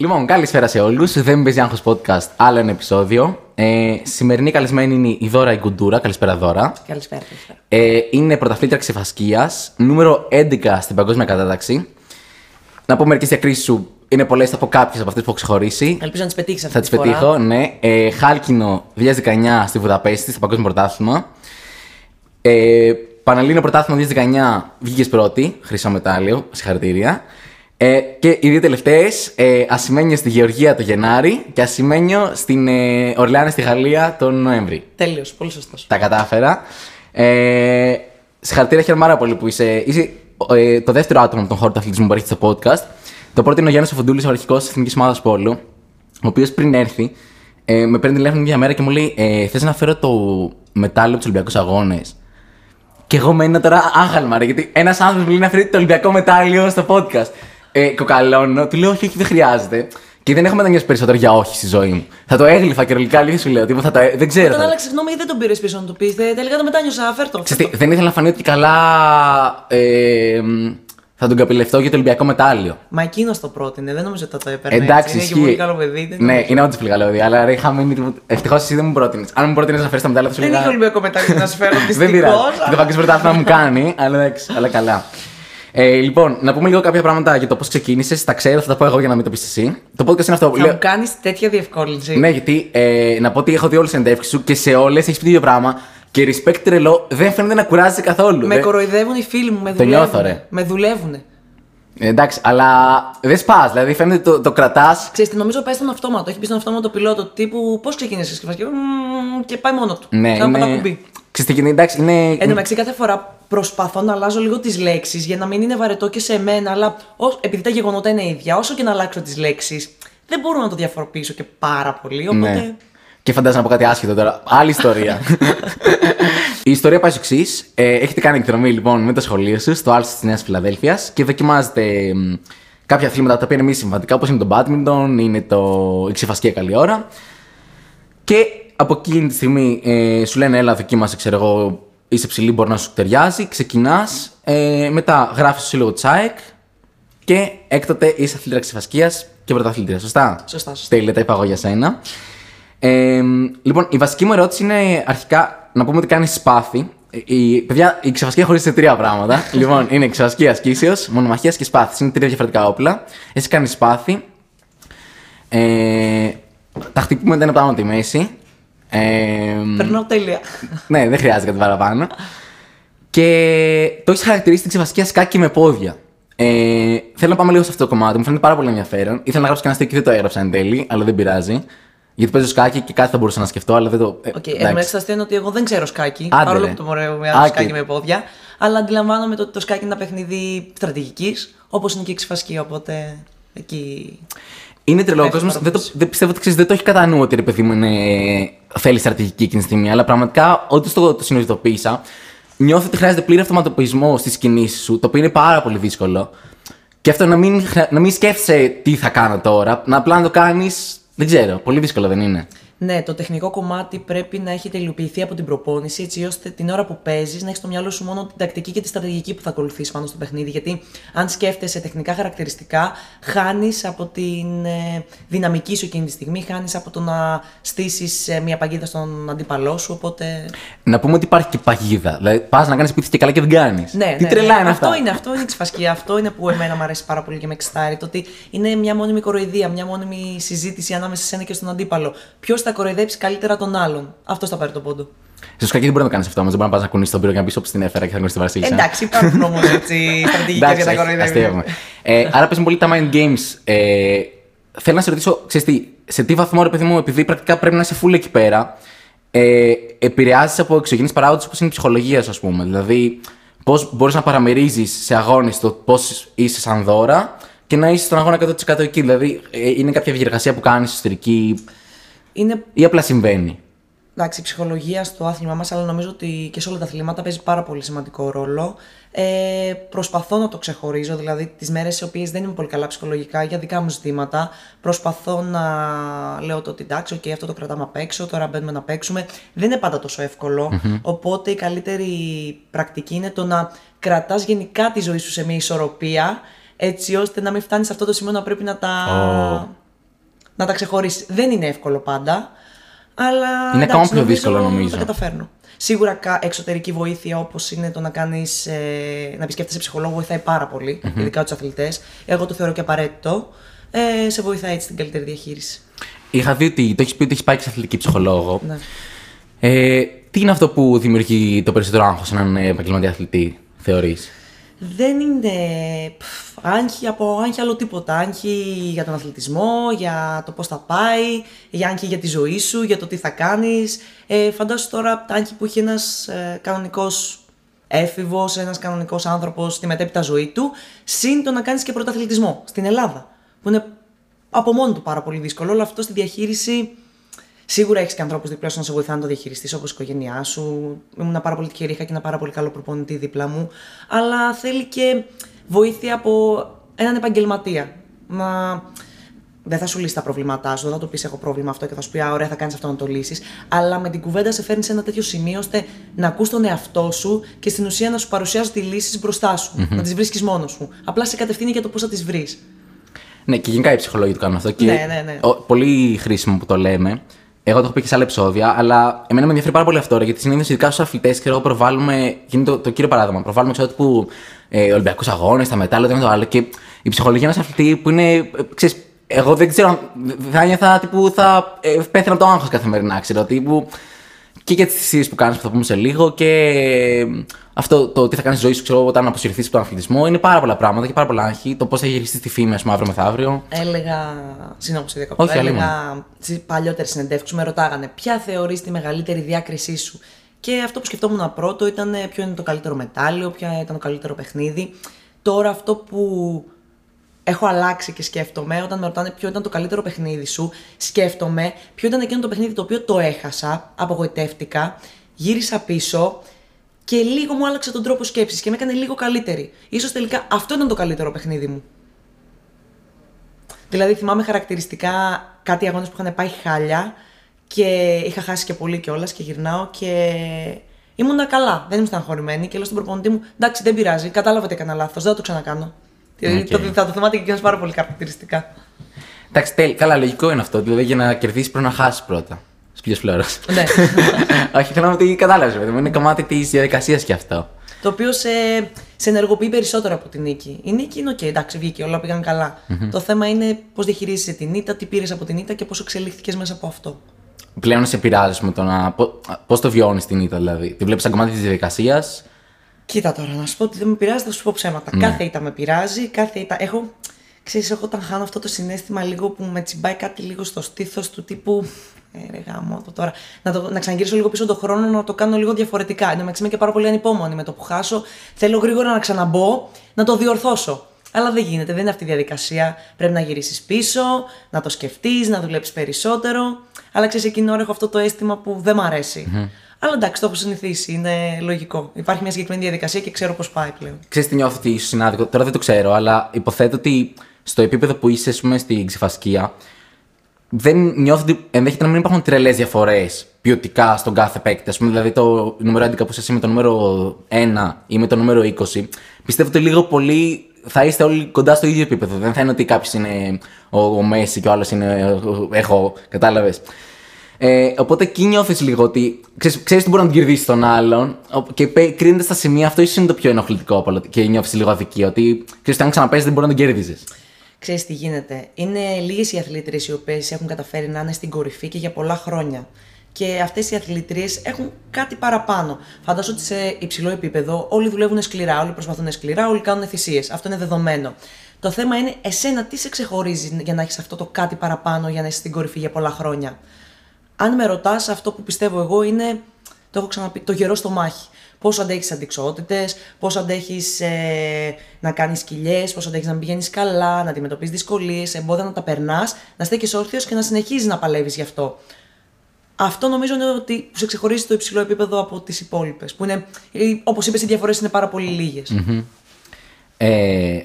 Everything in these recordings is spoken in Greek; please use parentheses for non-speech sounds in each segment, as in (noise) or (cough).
Λοιπόν, καλησπέρα σε όλους. Δεν παίζει άγχος podcast, άλλο ένα επεισόδιο. Ε, σημερινή καλεσμένη είναι η Δώρα Ιγκουντούρα. Καλησπέρα, Δώρα. Καλησπέρα. καλησπέρα. Ε, είναι πρωταθλήτρια ξεφασκίας, νούμερο 11 στην παγκόσμια κατάταξη. Να πω μερικές διακρίσεις σου. Είναι πολλές, θα πω κάποιες από αυτές που έχω ξεχωρίσει. Ελπίζω να τις πετύχεις αυτή Θα τις τη φορά. πετύχω, ναι. Ε, Χάλκινο 2019 στη Βουδαπέστη, στο Παγκόσμιο Πρωτάθλημα. Ε, Πανελλήνιο Πρωτάθλημα 2019 βγήκες πρώτη, χρυσό μετάλλιο, συγχαρητήρια. Ε, και οι δύο τελευταίες, ε, Ασημένιο στη Γεωργία το Γενάρη και Ασημένιο στην ε, Ορλεάνη στη Γαλλία τον Νοέμβρη. Τέλειος, πολύ σωστός. Τα κατάφερα. Ε, συγχαρητήρια, χαίρομαι πάρα πολύ που είσαι. Είσαι ε, το δεύτερο άτομο από τον χώρο του αθλητισμού που έρχεται στο podcast. Το πρώτο είναι ο Γιάννης Οφοντούλη, ο αρχικός της Εθνικής Ομάδας Πόλου, ο οποίος πριν έρθει, ε, με παίρνει τηλέφωνο μια μέρα και μου λέει: ε, Θες να φέρω το μετάλλιο τους Ολυμπιακούς Αγώνες; Και εγώ μένω τώρα άγαλμα, ρε, γιατί ένας άνθρωπος μου λέει να φέρει το Ολυμπιακό μετάλλιο στο podcast. Ε, κοκαλώνω, του λέω: Όχι, όχι, δεν χρειάζεται. Και δεν έχω μετανιώσει περισσότερο για όχι στη ζωή μου. Θα το έγλυφα και ρολικά αλήθεια σου λέω. Τίποτα, θα το, ε- δεν ξέρω. Όταν θα- άλλαξες γνώμη, γιατί δεν τον πήρες πίσω να του πεις. Τελικά το μετάνιωσα, φέρτο. Ξέρεις τι, δεν ήθελα να φανεί ότι καλά ε, μ, θα τον καπηλευτώ για το Ολυμπιακό μετάλλιο. Μα εκείνος το πρότεινε, δεν νομίζω ότι θα το έπαιρνε. Εντάξει, έτσι. Είναι και πολύ καλό παιδί. δεν Ναι, νομίζω. είναι όντως πολύ καλό παιδί, αλλά ρε, είχα μείνει. Ευτυχώς εσύ δεν μου πρότεινες. Αν μου πρότεινες να φέρεις τα μετάλλια, θα σου Δεν έλεγα. είχε Ολυμπιακό μετάλλιο να σου φέρω (laughs) Δεν δυστυχώ. πειράζει. Και το παγκόσμιο πρωτάθλημα μου κάνει, αλλά εντάξει, αλλά καλά. Ε, λοιπόν, να πούμε λίγο κάποια πράγματα για το πώς ξεκίνησες. Τα ξέρω, θα τα πω εγώ για να μην το πεις εσύ. Το podcast είναι αυτό. Θα λέω- μου κάνεις τέτοια διευκόλυνση. Ναι, γιατί ε, να πω ότι έχω δει όλες τις συνεντεύξει σου και σε όλες έχεις πει το ίδιο πράγμα. Και respect τρελό δεν φαίνεται να κουράζεσαι καθόλου. Με Δεν- κοροϊδεύουν οι φίλοι μου, με Το δουλεύουν. νιώθω, ρε. Με δουλεύουν. Ε, εντάξει, αλλά δεν σπάς. Δηλαδή φαίνεται το, το κρατάς. Ξέρετε, νομίζω πέσει στον αυτόματο. Έχεις πει στον αυτόματο πιλότο τύπου πώς ξεκίνησε και και, μμμ, και πάει μόνο του. Ναι, Σαν να πατά είναι. κουμπί. Ξέρετε, και είναι- εντάξει, είναι. Εν τω μεταξύ, κάθε φορά προσπαθώ να αλλάζω λίγο τις λέξεις για να μην είναι βαρετό και σε μένα, αλλά ως- επειδή τα γεγονότα είναι ίδια, όσο και να αλλάξω τις λέξεις, δεν μπορώ να το διαφοροποιήσω και πάρα πολύ. Οπότε. Ναι. Και φαντάζομαι να πω κάτι άσχετο τώρα. Άλλη ιστορία. Η ιστορία πάει στο εξής. Ε, έχετε κάνει εκδρομή λοιπόν με το σχολείο σας στο Άλσο της Νέας Φιλαδέλφιας και δοκιμάζετε μ, κάποια αθλήματα τα οποία είναι μη συμβατικά, όπως είναι το badminton, είναι το η ξεφασκία καλή ώρα. Και από εκείνη τη στιγμή ε, σου λένε, έλα, δοκίμασε, ξέρω εγώ, είσαι ψηλή, μπορεί να σου ταιριάζει. Ξεκινάς, ε, μετά γράφεις στο σύλλογο Τσάικ και έκτοτε είσαι αθλήτρια ξεφασκία και πρωταθλήτρια. Σωστά; Σωστά, σωστά. Τέλεια, τα είπα εγώ για σένα. Ε, λοιπόν, η βασική μου ερώτηση είναι αρχικά να πούμε ότι κάνεις σπάθη. Ε, Η, παιδιά, η ξεφασκία χωρίζεται σε τρία πράγματα. (laughs) λοιπόν, είναι ξεφασκία ασκήσεω, μονομαχίας και σπάθης. Είναι τρία διαφορετικά όπλα. Εσύ κάνεις σπάθη. Ε, τα χτυπούμε δεν είναι πάνω από τη μέση. Ε, Περνάω τέλεια. (laughs) ναι, δεν χρειάζεται κάτι παραπάνω. Και το έχεις χαρακτηρίσει την ξεφασκία σκάκι με πόδια. Ε, θέλω να πάμε λίγο σε αυτό το κομμάτι. Μου φαίνεται πάρα πολύ ενδιαφέρον. Ήθελα να γράψω και ένα στέκι και δεν το έγραψα εν τέλει, αλλά δεν πειράζει. Γιατί παίζω σκάκι και κάτι θα μπορούσα να σκεφτώ, αλλά δεν το. Ε, Οκ, okay, εντάξει. εν τω αστείο είναι ότι εγώ δεν ξέρω σκάκι. Άντε, παρόλο ρε. που το μωρέω με Άκη. άλλο σκάκι με πόδια. Αλλά αντιλαμβάνομαι ότι το σκάκι είναι ένα παιχνίδι στρατηγικής, όπως είναι και η ξεφασκία. Οπότε εκεί. Είναι τρελό. Ο Έχω κόσμος δεν, το, παραδόσεις. δεν πιστεύω ότι ξέρεις, δεν το έχει κατά νου ότι ρε παιδί μου είναι, θέλει στρατηγική εκείνη τη στιγμή. Αλλά πραγματικά ό,τι το, το συνειδητοποίησα, νιώθω ότι χρειάζεται πλήρη αυτοματοποιισμό στις κινήσεις σου, το οποίο είναι πάρα πολύ δύσκολο. Και αυτό να μην, χρεια- να μην σκέφτεσαι τι θα κάνω τώρα, να απλά να το κάνεις. Δεν ξέρω. Πολύ δύσκολο δεν είναι. Ναι, το τεχνικό κομμάτι πρέπει να έχει τελειοποιηθεί από την προπόνηση, έτσι ώστε την ώρα που παίζεις να έχεις στο μυαλό σου μόνο την τακτική και τη στρατηγική που θα ακολουθήσεις πάνω στο παιχνίδι. Γιατί αν σκέφτεσαι τεχνικά χαρακτηριστικά, χάνεις από την ε, δυναμική σου εκείνη τη στιγμή, χάνεις από το να στήσεις μια παγίδα στον αντίπαλό σου. Οπότε. Να πούμε ότι υπάρχει και παγίδα. Δηλαδή, πας να κάνεις σπίτι και καλά και δεν κάνεις. Ναι, Τι ναι, τρελά ναι. είναι αυτό αυτά. είναι, αυτό είναι η ξεφασκία. Αυτό είναι που εμένα μου αρέσει πάρα πολύ και με εξτάρει. Το ότι είναι μια μόνιμη κοροϊδία, μια μόνιμη συζήτηση ανάμεσα σε σένα και στον αντίπαλο. Ποιος θα κοροϊδέψει καλύτερα τον άλλον. Αυτό θα πάρει τον πόντο. Στο σκάκι δεν μπορεί να το κάνεις αυτό όμω. Δεν μπορεί να πας να κουνήσεις τον πύρο και να πει όπου την έφερα και θα γνωρίσει τη Βασίλισσα. Εντάξει, υπάρχουν όμως έτσι (laughs) στρατηγικέ για τα όχι, κοροϊδεύει. αστείευομαι. ε, άρα παίζουν πολύ τα mind games. Ε, θέλω να σε ρωτήσω, ξέρεις τι, σε τι βαθμό, ρε παιδί μου, επειδή πρακτικά πρέπει να είσαι full εκεί πέρα, ε, επηρεάζεις από εξωγενείς παράγοντες όπως είναι η ψυχολογία σου, ας πούμε. Δηλαδή, πώς μπορείς να παραμερίζεις σε αγώνες το πώς είσαι σαν δώρα και να είσαι στον αγώνα 100% εκεί. Δηλαδή, ε, είναι κάποια διεργασία που κάνεις εσωτερική Είναι ή απλά συμβαίνει. εντάξει, η ψυχολογία στο άθλημα μας, αλλά νομίζω ότι και σε όλα τα αθλήματα παίζει πάρα πολύ σημαντικό ρόλο. Ε, προσπαθώ να το ξεχωρίζω, δηλαδή τις μέρες οι οποίες δεν είμαι πολύ καλά ψυχολογικά για δικά μου ζητήματα, προσπαθώ να λέω το ότι εντάξει, οκ, αυτό το κρατάμε απ' έξω, τώρα μπαίνουμε να παίξουμε. Δεν είναι πάντα τόσο εύκολο. Οπότε η καλύτερη πρακτική είναι το να κρατάς γενικά τη ζωή σου σε μια ισορροπία, έτσι ώστε να μην φτάνεις σε αυτό το σημείο να πρέπει να τα. Να τα ξεχωρίσεις. Δεν είναι εύκολο πάντα, αλλά. Είναι εντάξει, ακόμα πιο δύσκολο, νομίζω. Τα καταφέρνω. Σίγουρα κα- εξωτερική βοήθεια όπως είναι το να κάνεις. Ε, να επισκέφτεσαι ψυχολόγο βοηθάει πάρα πολύ, ειδικά τους αθλητές. Εγώ το θεωρώ και απαραίτητο. Ε, σε βοηθάει έτσι την καλύτερη διαχείριση. Είχα δει ότι το έχεις πει ότι έχεις πάει και σε αθλητική ψυχολόγο. Ναι. Ε, τι είναι αυτό που δημιουργεί το περισσότερο άγχος σε έναν επαγγελματία αθλητή, θεωρείς; Δεν είναι πφ, άγχη από άγχη άλλο τίποτα. Άγχη για τον αθλητισμό, για το πώς θα πάει, για άγχη για τη ζωή σου, για το τι θα κάνεις. Ε, φαντάσου τώρα τα άγχη που έχει ένας ε, κανονικός έφηβος, ένας κανονικός άνθρωπος στη μετέπειτα ζωή του, συν το να κάνεις και πρωταθλητισμό στην Ελλάδα, που είναι από μόνο του πάρα πολύ δύσκολο. Όλο αυτό στη διαχείριση Σίγουρα έχεις και ανθρώπους δίπλα σου να σε βοηθάνε να το διαχειριστείς, όπως η οικογένειά σου. Ήμουν πάρα πολύ τυχερή, είχα και ένα πάρα πολύ καλό προπονητή δίπλα μου. Αλλά θέλει και βοήθεια από έναν επαγγελματία. Να... Δεν θα σου λύσει τα προβλήματά σου, δεν θα το πεις: Έχω πρόβλημα αυτό και θα σου πει: Α, ωραία, θα κάνεις αυτό να το λύσεις. Αλλά με την κουβέντα σε φέρνει σε ένα τέτοιο σημείο ώστε να ακούς τον εαυτό σου και στην ουσία να σου παρουσιάζει τη λύση μπροστά σου. Να τις βρίσκεις μόνος σου. Απλά σε κατευθύνει για το πώς θα τις βρεις. Ναι, και γενικά οι ψυχολόγοι το κάνουν αυτό. Και Ναι, ναι, ναι. ο- πολύ χρήσιμο που το λέμε. Εγώ το έχω πει και σε άλλα επεισόδια, αλλά εμένα με ενδιαφέρει πάρα πολύ αυτό. ρε, Γιατί συνήθως, ειδικά στους αθλητές, ξέρω, προβάλλουμε. Γίνεται το, το κύριο παράδειγμα. Προβάλλουμε, ξέρω, τύπου ε, Ολυμπιακούς αγώνες, τα μετά, το ένα το άλλο. Και η ψυχολογία ενός αθλητή που είναι. ε, ξέρεις, εγώ δεν ξέρω. αν- Θα νιώθα τύπου. Θα ε, πέθαινα από το άγχος καθημερινά, ξέρω. Τύπου, και για τις θυσίες που κάνεις, που θα πούμε σε λίγο, και ε, αυτό το τι θα κάνεις στη ζωή σου, ξέρω, όταν αποσυρθείς από τον αθλητισμό. Είναι πάρα πολλά πράγματα και πάρα πολλά άγχη. Το πώς θα γυριστεί τη φήμη, ας πούμε, αύριο μεθαύριο. Έλεγα. Συγγνώμη, που σε διακόπτω. Όχι, άλλη Έλεγα στι παλιότερες συνεντεύξεις με ρωτάγανε ποια θεωρείς τη μεγαλύτερη διάκρισή σου; Και αυτό που σκεφτόμουν πρώτο ήταν ε, ποιο είναι το καλύτερο μετάλλιο, ποιο ήταν το καλύτερο παιχνίδι. Τώρα αυτό που έχω αλλάξει και σκέφτομαι όταν με ρωτάνε ποιο ήταν το καλύτερο παιχνίδι σου, σκέφτομαι ποιο ήταν εκείνο το παιχνίδι το οποίο το έχασα, απογοητεύτηκα, γύρισα πίσω και λίγο μου άλλαξε τον τρόπο σκέψης και με έκανε λίγο καλύτερη. Ίσως τελικά αυτό ήταν το καλύτερο παιχνίδι μου. Δηλαδή θυμάμαι χαρακτηριστικά κάτι αγώνες που είχαν πάει χάλια και είχα χάσει και πολύ κιόλας και γυρνάω και ήμουνα καλά. Δεν ήμουν στεναχωρημένη και λέω στον προπονητή μου: Εντάξει, δεν πειράζει, κατάλαβα ότι έκανα λάθος, δεν θα το ξανακάνω. Δηλαδή, Οκ. το, θα το θυμάται και εκείνο πάρα πολύ χαρακτηριστικά. Εντάξει, τέλεια. Καλά, λογικό είναι αυτό. Δηλαδή για να κερδίσεις πρέπει να χάσεις πρώτα. Σπίτι φλόρος. ναι. (laughs) Όχι, θέλω να πω ότι κατάλαβες. βέβαια. Είναι κομμάτι της διαδικασίας και αυτό. το οποίο σε, σε ενεργοποιεί περισσότερο από την νίκη. Η νίκη είναι οκ, εντάξει, βγήκε, όλα πήγαν καλά. Το θέμα είναι πώς διαχειρίζεσαι την ήττα, τι πήρες από την ήττα και πώς εξελίχθηκες μέσα από αυτό. Πλέον σε πειράζει με το να. Πώς το βιώνεις την ήττα, δηλαδή. Τη βλέπεις σαν κομμάτι της διαδικασίας. Κοίτα τώρα, να σου πω ότι δεν με πειράζει, θα σου πω ψέματα. Κάθε ήττα με πειράζει, κάθε ήττα. Έχω, ξέρεις, εγώ όταν χάνω αυτό το συνέστημα λίγο που με τσιμπάει κάτι λίγο στο στήθος του τύπου. Ε, ρε γάμο το τώρα. Να, το, να ξαναγυρίσω λίγο πίσω τον χρόνο να το κάνω λίγο διαφορετικά. Εν τω μεταξύ είμαι και πάρα πολύ ανυπόμονη με το που χάσω. Θέλω γρήγορα να ξαναμπω, να το διορθώσω. Αλλά δεν γίνεται, δεν είναι αυτή η διαδικασία. Πρέπει να γυρίσεις πίσω, να το σκεφτείς, να δουλέψεις περισσότερο. Αλλά ξέρεις, εκείνη την ώρα έχω αυτό το αίσθημα που δεν μ' αρέσει. Αλλά εντάξει, το έχω συνηθίσει, είναι λογικό. Υπάρχει μια συγκεκριμένη διαδικασία και ξέρω πώς πάει πλέον. Ξέρεις τι νιώθω ότι ίσως είναι άδικο; Τώρα δεν το ξέρω, αλλά υποθέτω ότι στο επίπεδο που είσαι, ας πούμε, στην ξεφασκία, δεν νιώθω ότι ενδέχεται να μην υπάρχουν τρελές διαφορές ποιοτικά στον κάθε παίκτη. Α πούμε, δηλαδή το νούμερο 11 που είσαι με το νούμερο 1 ή με το νούμερο 20. Πιστεύω ότι λίγο πολύ θα είστε όλοι κοντά στο ίδιο επίπεδο. Δεν θα είναι ότι κάποιος είναι ο, ο Μέση και ο άλλος είναι ο- εγώ. Κατάλαβες. Ε, οπότε εκεί νιώθεις λίγο ότι ξέρεις ξέρεις τι μπορεί να τον κερδίσεις τον άλλον ο- και πέ- κρίνεται στα σημεία αυτό, ίσως είναι το πιο ενοχλητικό από όλα και νιώθεις λίγο αδικία. Ότι ξέρεις, αν ξαναπέζεις δεν μπορεί να τον κέρδιζε. Ξέρεις τι γίνεται. Είναι λίγες οι αθλήτριες οι οποίες έχουν καταφέρει να είναι στην κορυφή και για πολλά χρόνια. Και αυτές οι αθλητρίες έχουν κάτι παραπάνω. Φαντάζομαι ότι σε υψηλό επίπεδο όλοι δουλεύουν σκληρά, όλοι προσπαθούν σκληρά, όλοι κάνουν θυσίες. Αυτό είναι δεδομένο. Το θέμα είναι εσένα τι σε ξεχωρίζει για να έχεις αυτό το κάτι παραπάνω για να είσαι στην κορυφή για πολλά χρόνια. Αν με ρωτάς, αυτό που πιστεύω εγώ είναι. Το έχω ξαναπεί, το γερό στο μάχη. Πώς αντέχεις αντικσότητες, πώς αντέχεις ε, να κάνεις κοιλιέ, πώς αντέχεις να πηγαίνεις καλά, να αντιμετωπίζεις δυσκολίες, εμπόδια να τα περνάς, να στέκεις όρθιος και να συνεχίζεις να παλεύεις γι' αυτό. Αυτό νομίζω είναι ότι που σε ξεχωρίζει το υψηλό επίπεδο από τις υπόλοιπες. Που είναι, όπως είπες, οι διαφορές είναι πάρα πολύ λίγες. Ε,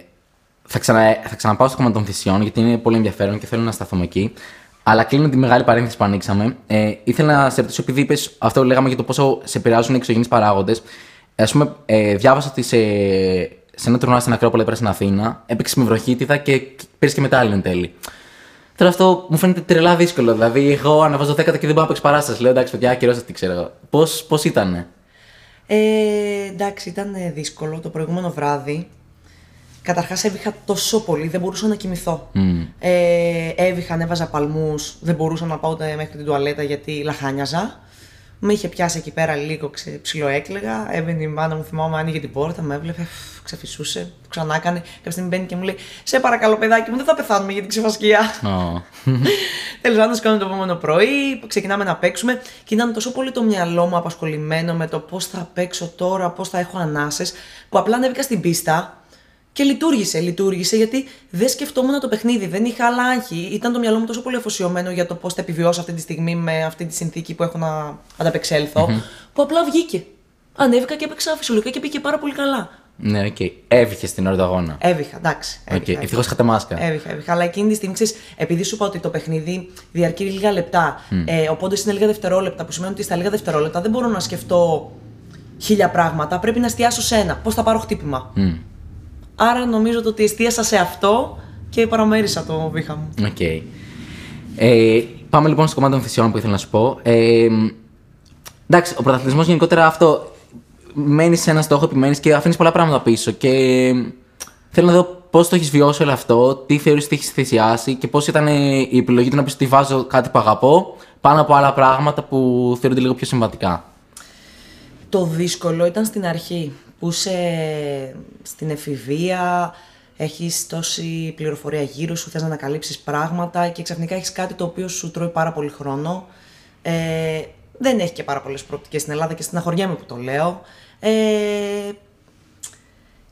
θα, ξανα, θα ξαναπάω στο κόμμα των θυσιών γιατί είναι πολύ ενδιαφέρον και θέλω να σταθούμε εκεί. Αλλά κλείνω τη μεγάλη παρένθεση που ανοίξαμε. Ε, ήθελα να σε ρωτήσω, επειδή είπες αυτό που λέγαμε για το πόσο σε επηρεάζουν οι εξωγενεί παράγοντες. Α πούμε, ε, διάβασα ότι σε, σε ένα τουρνουά στην Ακρόπολη πέρα στην Αθήνα έπαιξε με βροχίτιδα και πήρες και μετάλλιο εν τέλει. Τώρα αυτό μου φαίνεται τρελά δύσκολο. Δηλαδή, εγώ αναβάζω 10 και δεν μπορώ να παίξω παράσταση. Λέω εντάξει, παιδιά, καιρό τι ξέρω εγώ. Πώς πώς ήτανε; Ε, εντάξει, ήταν δύσκολο το προηγούμενο βράδυ. Καταρχάς έβηχα τόσο πολύ, δεν μπορούσα να κοιμηθώ. Mm. Ε, έβηχα, ανέβαζα παλμούς, δεν μπορούσα να πάω ούτε μέχρι την τουαλέτα γιατί λαχάνιαζα. Με είχε πιάσει εκεί πέρα λίγο, ξε, ψιλοέκλεγα. Έβαινε η μάνα μου, θυμάμαι, άνοιγε την πόρτα, με έβλεπε, φφ, ξεφυσούσε, το ξανά έκανε. Κάποια στιγμή μπαίνει και μου λέει: Σε παρακαλώ, παιδάκι μου, δεν θα πεθάνουμε για την ξεφασκία. Oh. (laughs) Τέλος πάντων, σκόνη το επόμενο πρωί, ξεκινάμε να παίξουμε και ήταν τόσο πολύ το μυαλό μου απασχολημένο με το πώς θα παίξω τώρα, πώς θα έχω ανάσες, που απλά ανέβηκα στην πίστα και λειτουργήσε, λειτουργήσε γιατί δεν σκεφτόμουν το παιχνίδι, δεν είχα άλλα άγχη. Ήταν το μυαλό μου τόσο πολύ αφοσιωμένο για το πώς θα επιβιώσω αυτή τη στιγμή με αυτή τη συνθήκη που έχω να ανταπεξέλθω, που απλά βγήκε. Ανέβηκα και έπαιξα φυσιολογικά και πήγε πάρα πολύ καλά. Ναι, OK. Okay. Έβηχες την ώρα του αγώνα. Έβηχα, εντάξει. Έβηχα, okay. Ευτυχώς είχατε μάσκα. Έβηχα, έβηχα. Αλλά εκείνη τη στιγμή, ξέρεις, επειδή σου είπα ότι το παιχνίδι διαρκεί λίγα λεπτά, mm. ε, οπότε είναι λίγα δευτερόλεπτα, που σημαίνει ότι στα λίγα δευτερόλεπτα δεν μπορώ να σκεφτώ χίλια πράγματα. Πρέπει να εστιάσω σε ένα. Πώς θα πάρω χτύπημα. Mm. Άρα νομίζω ότι εστίασα σε αυτό και παραμέρισα το βήχα μου. OK. Okay. Ε, πάμε λοιπόν στο κομμάτι των θυσιών που ήθελα να σου πω. Ε, εντάξει, ο πρωταθλητισμός γενικότερα αυτό μένεις σε ένα στόχο, επιμένεις και αφήνεις πολλά πράγματα πίσω. Και θέλω να δω πώς το έχεις βιώσει όλο αυτό, τι θεωρείς ότι έχεις θυσιάσει και πώς ήταν η επιλογή του να πεις ότι βάζω κάτι που αγαπώ πάνω από άλλα πράγματα που θεωρούνται λίγο πιο συμβατικά. Το δύσκολο ήταν στην αρχή που είσαι στην εφηβεία, έχεις τόση πληροφορία γύρω σου, θες να ανακαλύψεις πράγματα και ξαφνικά έχεις κάτι το οποίο σου τρώει πάρα πολύ χρόνο. Ε, δεν έχει και πάρα πολλές προοπτικές στην Ελλάδα και στεναχωριέμαι που το λέω. Ε,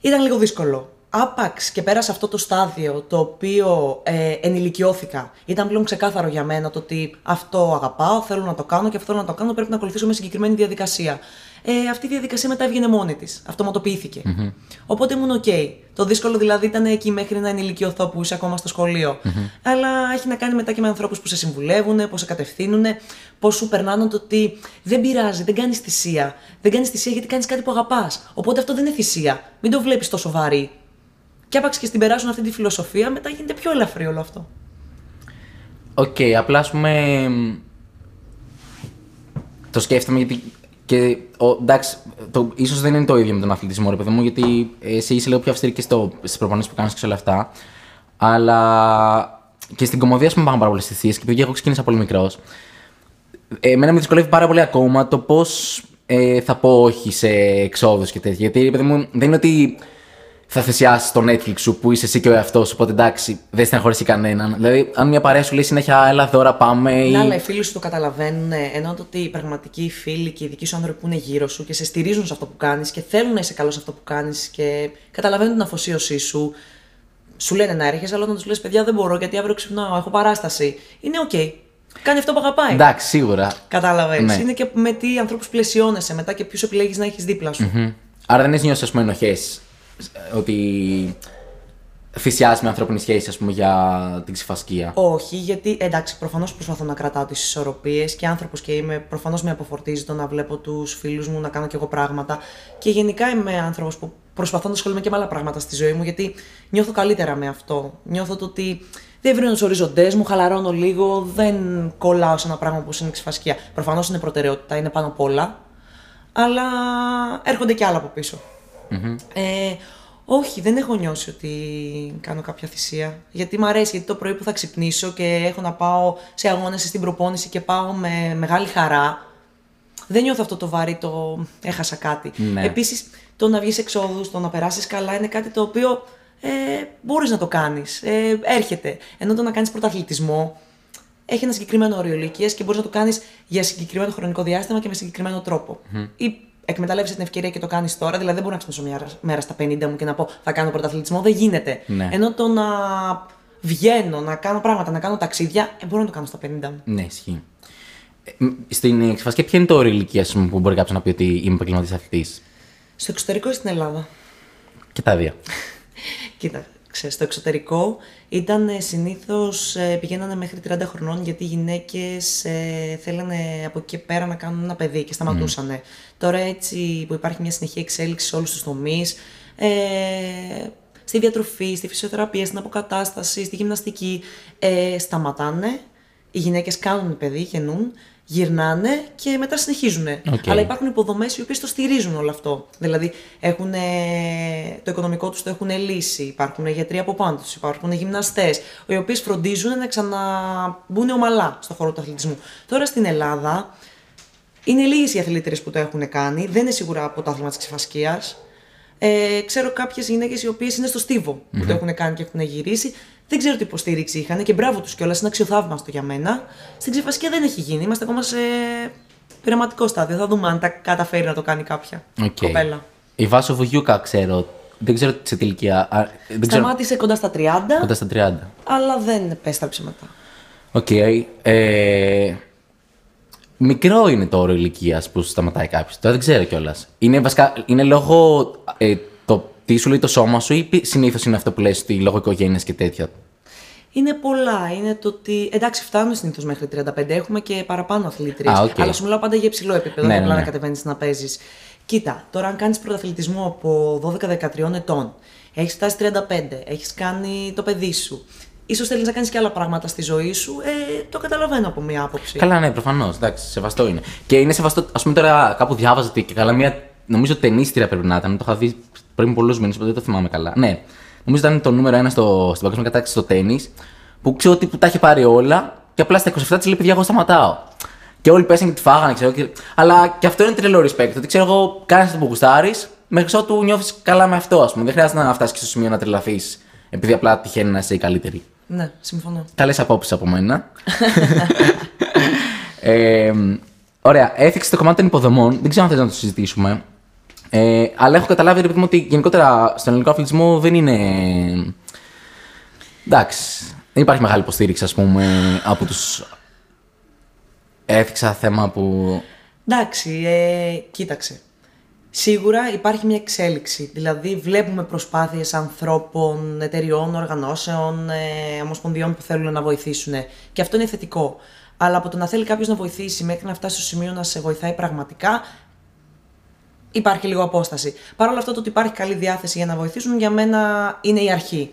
ήταν λίγο δύσκολο. Άπαξ και πέρασα αυτό το στάδιο το οποίο ε, ενηλικιώθηκα. Ήταν πλέον ξεκάθαρο για μένα το ότι αυτό αγαπάω, θέλω να το κάνω και αυτό θέλω να το κάνω πρέπει να ακολουθήσω με συγκεκριμένη διαδικασία ε, αυτή η διαδικασία μετά έβγαινε μόνη της. Αυτοματοποιήθηκε. Mm-hmm. Οπότε ήμουν οκ. Το δύσκολο δηλαδή ήταν εκεί μέχρι να ενηλικιωθώ που είσαι ακόμα στο σχολείο. Mm-hmm. Αλλά έχει να κάνει μετά και με ανθρώπους που σε συμβουλεύουν, πώς σε κατευθύνουν, πώς σου περνάνε το ότι δεν πειράζει, δεν κάνεις θυσία. Δεν κάνεις θυσία γιατί κάνεις κάτι που αγαπάς. Οπότε αυτό δεν είναι θυσία. Μην το βλέπεις τόσο βαρύ. Και άπαξ και στην περάσουν αυτή τη φιλοσοφία, μετά γίνεται πιο ελαφρύ όλο αυτό. OK, okay, απλά ας πούμε. Το σκέφτομαι γιατί και ο, εντάξει, το, ίσως δεν είναι το ίδιο με τον αθλητισμό, ρε παιδί μου, γιατί εσύ είσαι λίγο πιο αυστηρή και στις προπονήσεις που κάνεις και σε όλα αυτά. Αλλά και στην κομμωδία, μου, πάνω πάρα πολλές θυσίες και επειδή εγώ ξεκίνησα πολύ μικρός. Εμένα με δυσκολεύει πάρα πολύ ακόμα το πώς ε, θα πω όχι σε εξόδους και τέτοια. Γιατί, παιδί μου, δεν είναι ότι θα θυσιάσεις το Netflix σου που είσαι εσύ και ο εαυτός σου. Οπότε εντάξει, δεν στεναχωρήσει κανέναν. Δηλαδή, αν μια παρέα σου λέει συνέχεια, έλα δώρα, πάμε. Ναι, αλλά οι φίλοι σου το καταλαβαίνουν. Ενώ το ότι οι πραγματικοί φίλοι και οι δικοί σου άνθρωποι που είναι γύρω σου και σε στηρίζουν σε αυτό που κάνεις και θέλουν να είσαι καλός σε αυτό που κάνεις και καταλαβαίνουν την αφοσίωσή σου. Σου λένε να έρχεσαι, αλλά όταν τους λες: Παιδιά, δεν μπορώ γιατί αύριο ξυπνάω, έχω παράσταση. Είναι OK. Okay. Κάνει αυτό που αγαπάει. Εντάξει, σίγουρα. Κατάλαβες. Ναι. Είναι και με τι ανθρώπους πλαισιώνεσαι μετά και ποιους επιλέγεις να έχεις δίπλα σου. Mm-hmm. Άρα δεν έχεις νιώσει, ας πούμε, ενοχές ότι θυσιάζεις μια ανθρώπινη σχέση, ας πούμε, για την ξιφασκία. Όχι, γιατί εντάξει, προφανώς προσπαθώ να κρατάω τις ισορροπίες και άνθρωπος και είμαι. Προφανώς με αποφορτίζει το να βλέπω τους φίλους μου να κάνω κι εγώ πράγματα. Και γενικά είμαι άνθρωπος που προσπαθώ να ασχολούμαι και με άλλα πράγματα στη ζωή μου, γιατί νιώθω καλύτερα με αυτό. Νιώθω το ότι δεν βρίνω τους οριζοντές μου, χαλαρώνω λίγο, δεν κολλάω σε ένα πράγμα που είναι ξεφασκία. Προφανώς είναι προτεραιότητα, είναι πάνω απ' όλα. Αλλά έρχονται και άλλα από πίσω. Mm-hmm. Ε, όχι, δεν έχω νιώσει ότι κάνω κάποια θυσία. Γιατί μου αρέσει, γιατί το πρωί που θα ξυπνήσω και έχω να πάω σε αγώνες στην προπόνηση και πάω με μεγάλη χαρά. Δεν νιώθω αυτό το βαρύ, το έχασα κάτι. Ναι. Επίσης, το να βγεις εξόδους, το να περάσεις καλά είναι κάτι το οποίο ε, μπορείς να το κάνεις. Ε, έρχεται. Ενώ το να κάνεις πρωταθλητισμό έχει ένα συγκεκριμένο όριο ηλικίας και μπορείς να το κάνεις για συγκεκριμένο χρονικό διάστημα και με συγκεκριμένο τρόπο. Mm εκμεταλλεύεσαι την ευκαιρία και το κάνεις τώρα. Δηλαδή, δεν μπορώ να ξυπνήσω μια μέρα στα 50 μου και να πω θα κάνω πρωταθλητισμό. Δεν γίνεται. Ναι. Ενώ το να βγαίνω, να κάνω πράγματα, να κάνω ταξίδια, ε, μπορώ να το κάνω στα 50 μου. Ναι, ισχύει. Ε, στην εξφασκή, ποια είναι το όριο ηλικίας που μπορεί κάποιος να πει ότι είμαι επαγγελματή αθλητής; Στο εξωτερικό ή στην Ελλάδα; Και τα δύο. Κοίτα, ξέρεις, στο εξωτερικό ήταν ε, συνήθως, ε, πηγαίνανε μέχρι 30 χρονών γιατί οι γυναίκες ε, θέλανε από εκεί και πέρα να κάνουν ένα παιδί και σταματούσαν. Τώρα έτσι που υπάρχει μια συνεχή εξέλιξη σε όλους τους τομείς, ε, στη διατροφή, στη φυσιοθεραπεία, στην αποκατάσταση, στη γυμναστική, ε, σταματάνε. Οι γυναίκες κάνουν παιδί, γεννούν, γυρνάνε και μετά συνεχίζουν. Οκ. Αλλά υπάρχουν υποδομές οι οποίες το στηρίζουν όλο αυτό. Δηλαδή, έχουν, το οικονομικό τους το έχουν λύσει. Υπάρχουν γιατροί από πάνω τους, υπάρχουν γυμναστές, οι οποίες φροντίζουν να ξαναμπούν ομαλά στον χώρο του αθλητισμού. Τώρα στην Ελλάδα είναι λίγες οι αθλήτριες που το έχουν κάνει. Δεν είναι σίγουρα από το άθλημα της ξιφασκίας. Ε, ξέρω κάποιες γυναίκες οι οποίες είναι στο στίβο που το έχουν κάνει και έχουν γυρίσει. Δεν ξέρω τι υποστήριξη είχαν και μπράβο τους κιόλας. Είναι αξιοθαύμαστο για μένα. Στην ξιφασκία δεν έχει γίνει. Είμαστε ακόμα σε πειραματικό στάδιο. Θα δούμε αν τα καταφέρει να το κάνει κάποια Οκ. κοπέλα. Η Βάσω Βουγιούκα ξέρω. Δεν ξέρω σε τι ηλικία. α, Δεν ξέρω. Σταμάτησε κοντά στα 30, Κοντά στα 30. αλλά δεν επέστρεψε μετά. Οκ. Ε, μικρό είναι το όριο ηλικίας που σταματάει κάποιος. Τώρα δεν ξέρω κιόλας. Είναι, βασικά, είναι λόγω ε, το τι σου λέει το σώμα σου ή συνήθως είναι αυτό που λες ότι λόγω οικογένειας και τέτοια. Είναι πολλά. Είναι το ότι. Εντάξει, φτάνουν συνήθως μέχρι 35. Έχουμε και παραπάνω αθλήτριες. Α, οκ. Αλλά σου μιλάω πάντα για υψηλό επίπεδο. Ναι, δεν ναι, απλά ναι. να κατεβαίνεις να παίζεις. Κοίτα, τώρα αν κάνεις πρωταθλητισμό από 12-13 ετών, έχεις φτάσει 35, έχεις κάνει το παιδί σου, ίσως θέλεις να κάνεις και άλλα πράγματα στη ζωή σου, ε, το καταλαβαίνω από μία άποψη. Καλά, ναι, προφανώς. Εντάξει, σεβαστό είναι. Και είναι σεβαστό. Α πούμε τώρα κάπου διάβαζα ότι και καλά μία. Νομίζω ταινίστρια πρέπει να ήταν. Το είχα δει πριν πολλούς μήνες, οπότε δεν το θυμάμαι καλά. Ναι. Νομίζω ήταν το νούμερο ένα στο, στην παγκόσμια κατάκτηση στο τέννη. Που ξέρω ότι που τα είχε πάρει όλα και απλά στα 27 της λέει: Παιδιά, εγώ σταματάω. Και όλοι πέσανε και τη φάγανε, ξέρω. Και... Αλλά και αυτό είναι τρελό respect. Ότι ξέρω εγώ, κάνεις αυτό που γουστάρεις, μέχρι ότου νιώθεις καλά με αυτό, ας πούμε. Δεν χρειάζεται να φτάσεις και στο σημείο να τρελαθείς, επειδή απλά τυχαίνει να είσαι η καλύτερη. Ναι, συμφωνώ. Καλέ απόψεις από μένα. (laughs) ε, ωραία, έθιξε το κομμάτι των υποδομών. Δεν ξέρω αν θέλει να το συζητήσουμε. Ε, αλλά έχω καταλάβει ρε παιδί μου, ότι γενικότερα στον ελληνικό αθλητισμό δεν είναι. Εντάξει. Δεν υπάρχει μεγάλη υποστήριξη, ας πούμε, από τους. Έθιξα θέμα που. Εντάξει, ε, κοίταξε. Σίγουρα υπάρχει μια εξέλιξη. Δηλαδή, βλέπουμε προσπάθειες ανθρώπων, εταιριών, οργανώσεων, ε, ομοσπονδιών που θέλουν να βοηθήσουν. Και αυτό είναι θετικό. Αλλά από το να θέλει κάποιος να βοηθήσει μέχρι να φτάσει στο σημείο να σε βοηθάει πραγματικά, υπάρχει λίγο απόσταση. Παρ' όλα αυτά, το ότι υπάρχει καλή διάθεση για να βοηθήσουν, για μένα είναι η αρχη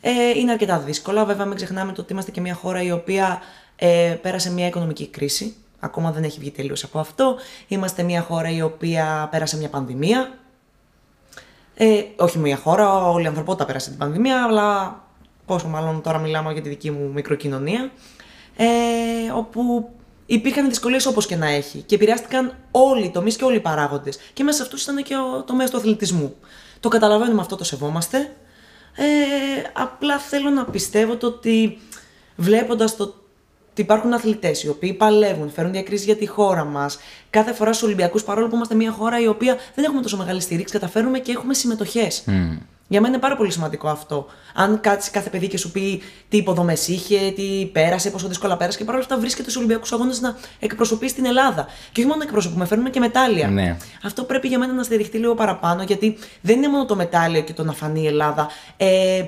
Ε, είναι αρκετά δύσκολα. Βέβαια, μην ξεχνάμε το ότι είμαστε και μια χώρα η οποία ε, πέρασε μια οικονομική κρίση. Ακόμα δεν έχει βγει τελείως από αυτό. Είμαστε μια χώρα η οποία πέρασε μια πανδημία. Ε, όχι μια χώρα, όλη η ανθρωπότητα πέρασε την πανδημία, αλλά πόσο μάλλον τώρα μιλάμε για τη δική μου μικροκοινωνία. Ε, όπου υπήρχαν δυσκολίες όπως και να έχει και επηρεάστηκαν όλοι οι τομείς και όλοι οι παράγοντες. Και μέσα σε αυτούς ήταν και ο τομέας του αθλητισμού. Το καταλαβαίνουμε αυτό, το σεβόμαστε. Ε, απλά θέλω να πιστεύω το ότι βλέποντας το ότι υπάρχουν αθλητές οι οποίοι παλεύουν, φέρουν διακρίσεις για τη χώρα μας. Κάθε φορά στους Ολυμπιακούς, παρόλο που είμαστε μια χώρα η οποία δεν έχουμε τόσο μεγάλη στήριξη, καταφέρουμε και έχουμε συμμετοχές. Για μένα είναι πάρα πολύ σημαντικό αυτό. Αν κάτσει κάθε παιδί και σου πει τι υποδομές είχε, τι πέρασε, πόσο δύσκολα πέρασε και παρόλα αυτά βρίσκεται στους Ολυμπιακούς Αγώνες να εκπροσωπείς την Ελλάδα. Και όχι μόνο να εκπροσωπούμε, φέρνουμε και μετάλλια. Ναι. Αυτό πρέπει για μένα να στηριχτεί λίγο παραπάνω, γιατί δεν είναι μόνο το μετάλλιο και το να φανεί η Ελλάδα. Ε,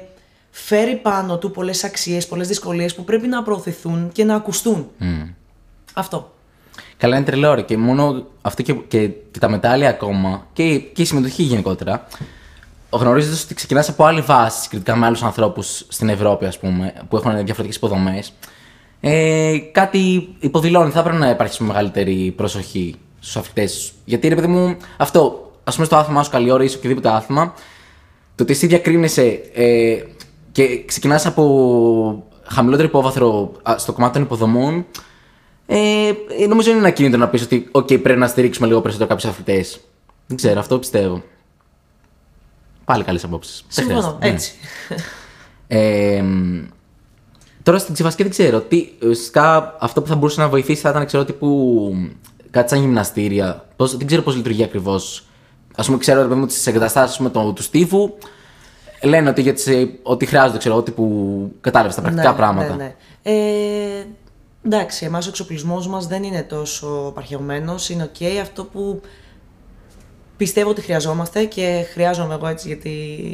φέρει πάνω του πολλές αξίες, πολλές δυσκολίες που πρέπει να προωθηθούν και να ακουστούν. Αυτό. Καλά, είναι τρελό ρε. Και μόνο αυτό και, και, και τα μετάλλια ακόμα και, και η συμμετοχή γενικότερα. Γνωρίζοντας ότι ξεκινάς από άλλη βάση συγκριτικά με άλλους ανθρώπους στην Ευρώπη, ας πούμε, που έχουν διαφορετικές υποδομές. Ε, κάτι υποδηλώνει. Θα πρέπει να υπάρχει μεγαλύτερη προσοχή στους αθλητές. Γιατί ρε παιδί μου, αυτό, ας πούμε, στο άθλημά σου καλή ώρα ή σε οποιοδήποτε άθλημα, το ότι εσύ διακρίνεσαι ε, και ξεκινάς από χαμηλότερο υπόβαθρο α, στο κομμάτι των υποδομών, ε, ε, νομίζω είναι ένα κίνητρο να πεις ότι okay, πρέπει να στηρίξουμε λίγο περισσότερο κάποιους αθλητές. Δεν ξέρω, αυτό πιστεύω. Πάλι καλές απόψεις. Συμφωνώ. Έτσι. Ε, τώρα στην ξιφασκία δεν ξέρω. Τι, ουσιαστικά αυτό που θα μπορούσε να βοηθήσει θα ήταν ξέρω τύπου κάτι σαν γυμναστήρια. Πώς, δεν ξέρω πώς λειτουργεί ακριβώς. Ας πούμε, ξέρω ρε παιδί μου, τις εγκαταστάσεις του, του στίβου λένε ότι, για τις, ε, ότι χρειάζονται ξέρω, τύπου κατάλαβες τα πρακτικά πράγματα. Ναι, ναι. Ε, εντάξει, εμάς ο εξοπλισμός μας δεν είναι τόσο απαρχαιωμένο. Είναι οκ. Αυτό που πιστεύω ότι χρειαζόμαστε και χρειάζομαι εγώ έτσι γιατί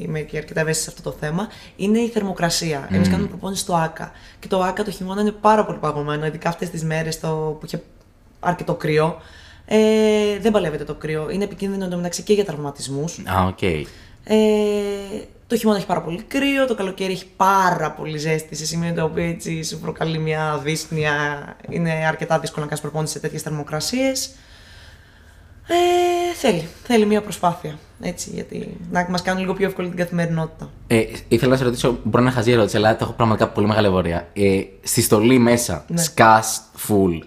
είμαι και αρκετά ευαίσθητη σε αυτό το θέμα, είναι η θερμοκρασία. Εμείς κάνουμε προπόνηση στο ΑΚΑ. Και το ΑΚΑ το χειμώνα είναι πάρα πολύ παγωμένο, ειδικά αυτές τις μέρες που είχε αρκετό κρύο. Ε, δεν παλεύεται το κρύο. Είναι επικίνδυνο εντωμεταξύ και για τραυματισμούς. Α, οκ. Ε, το χειμώνα έχει πάρα πολύ κρύο, το καλοκαίρι έχει πάρα πολύ ζέστη σε σημείο το οποίο έτσι σου προκαλεί μια δύσπνοια. Είναι αρκετά δύσκολο να κάνεις προπόνηση σε τέτοιες θερμοκρασίες. Ε, θέλει, θέλει μια προσπάθεια. Έτσι, γιατί να μας κάνουν λίγο πιο εύκολη την καθημερινότητα. Ε, ήθελα να σε ρωτήσω, μπορεί να χαζή ερώτηση, αλλά το έχω πραγματικά πολύ μεγάλη απορία. Ε, στη στολή μέσα, ναι. σκάς full.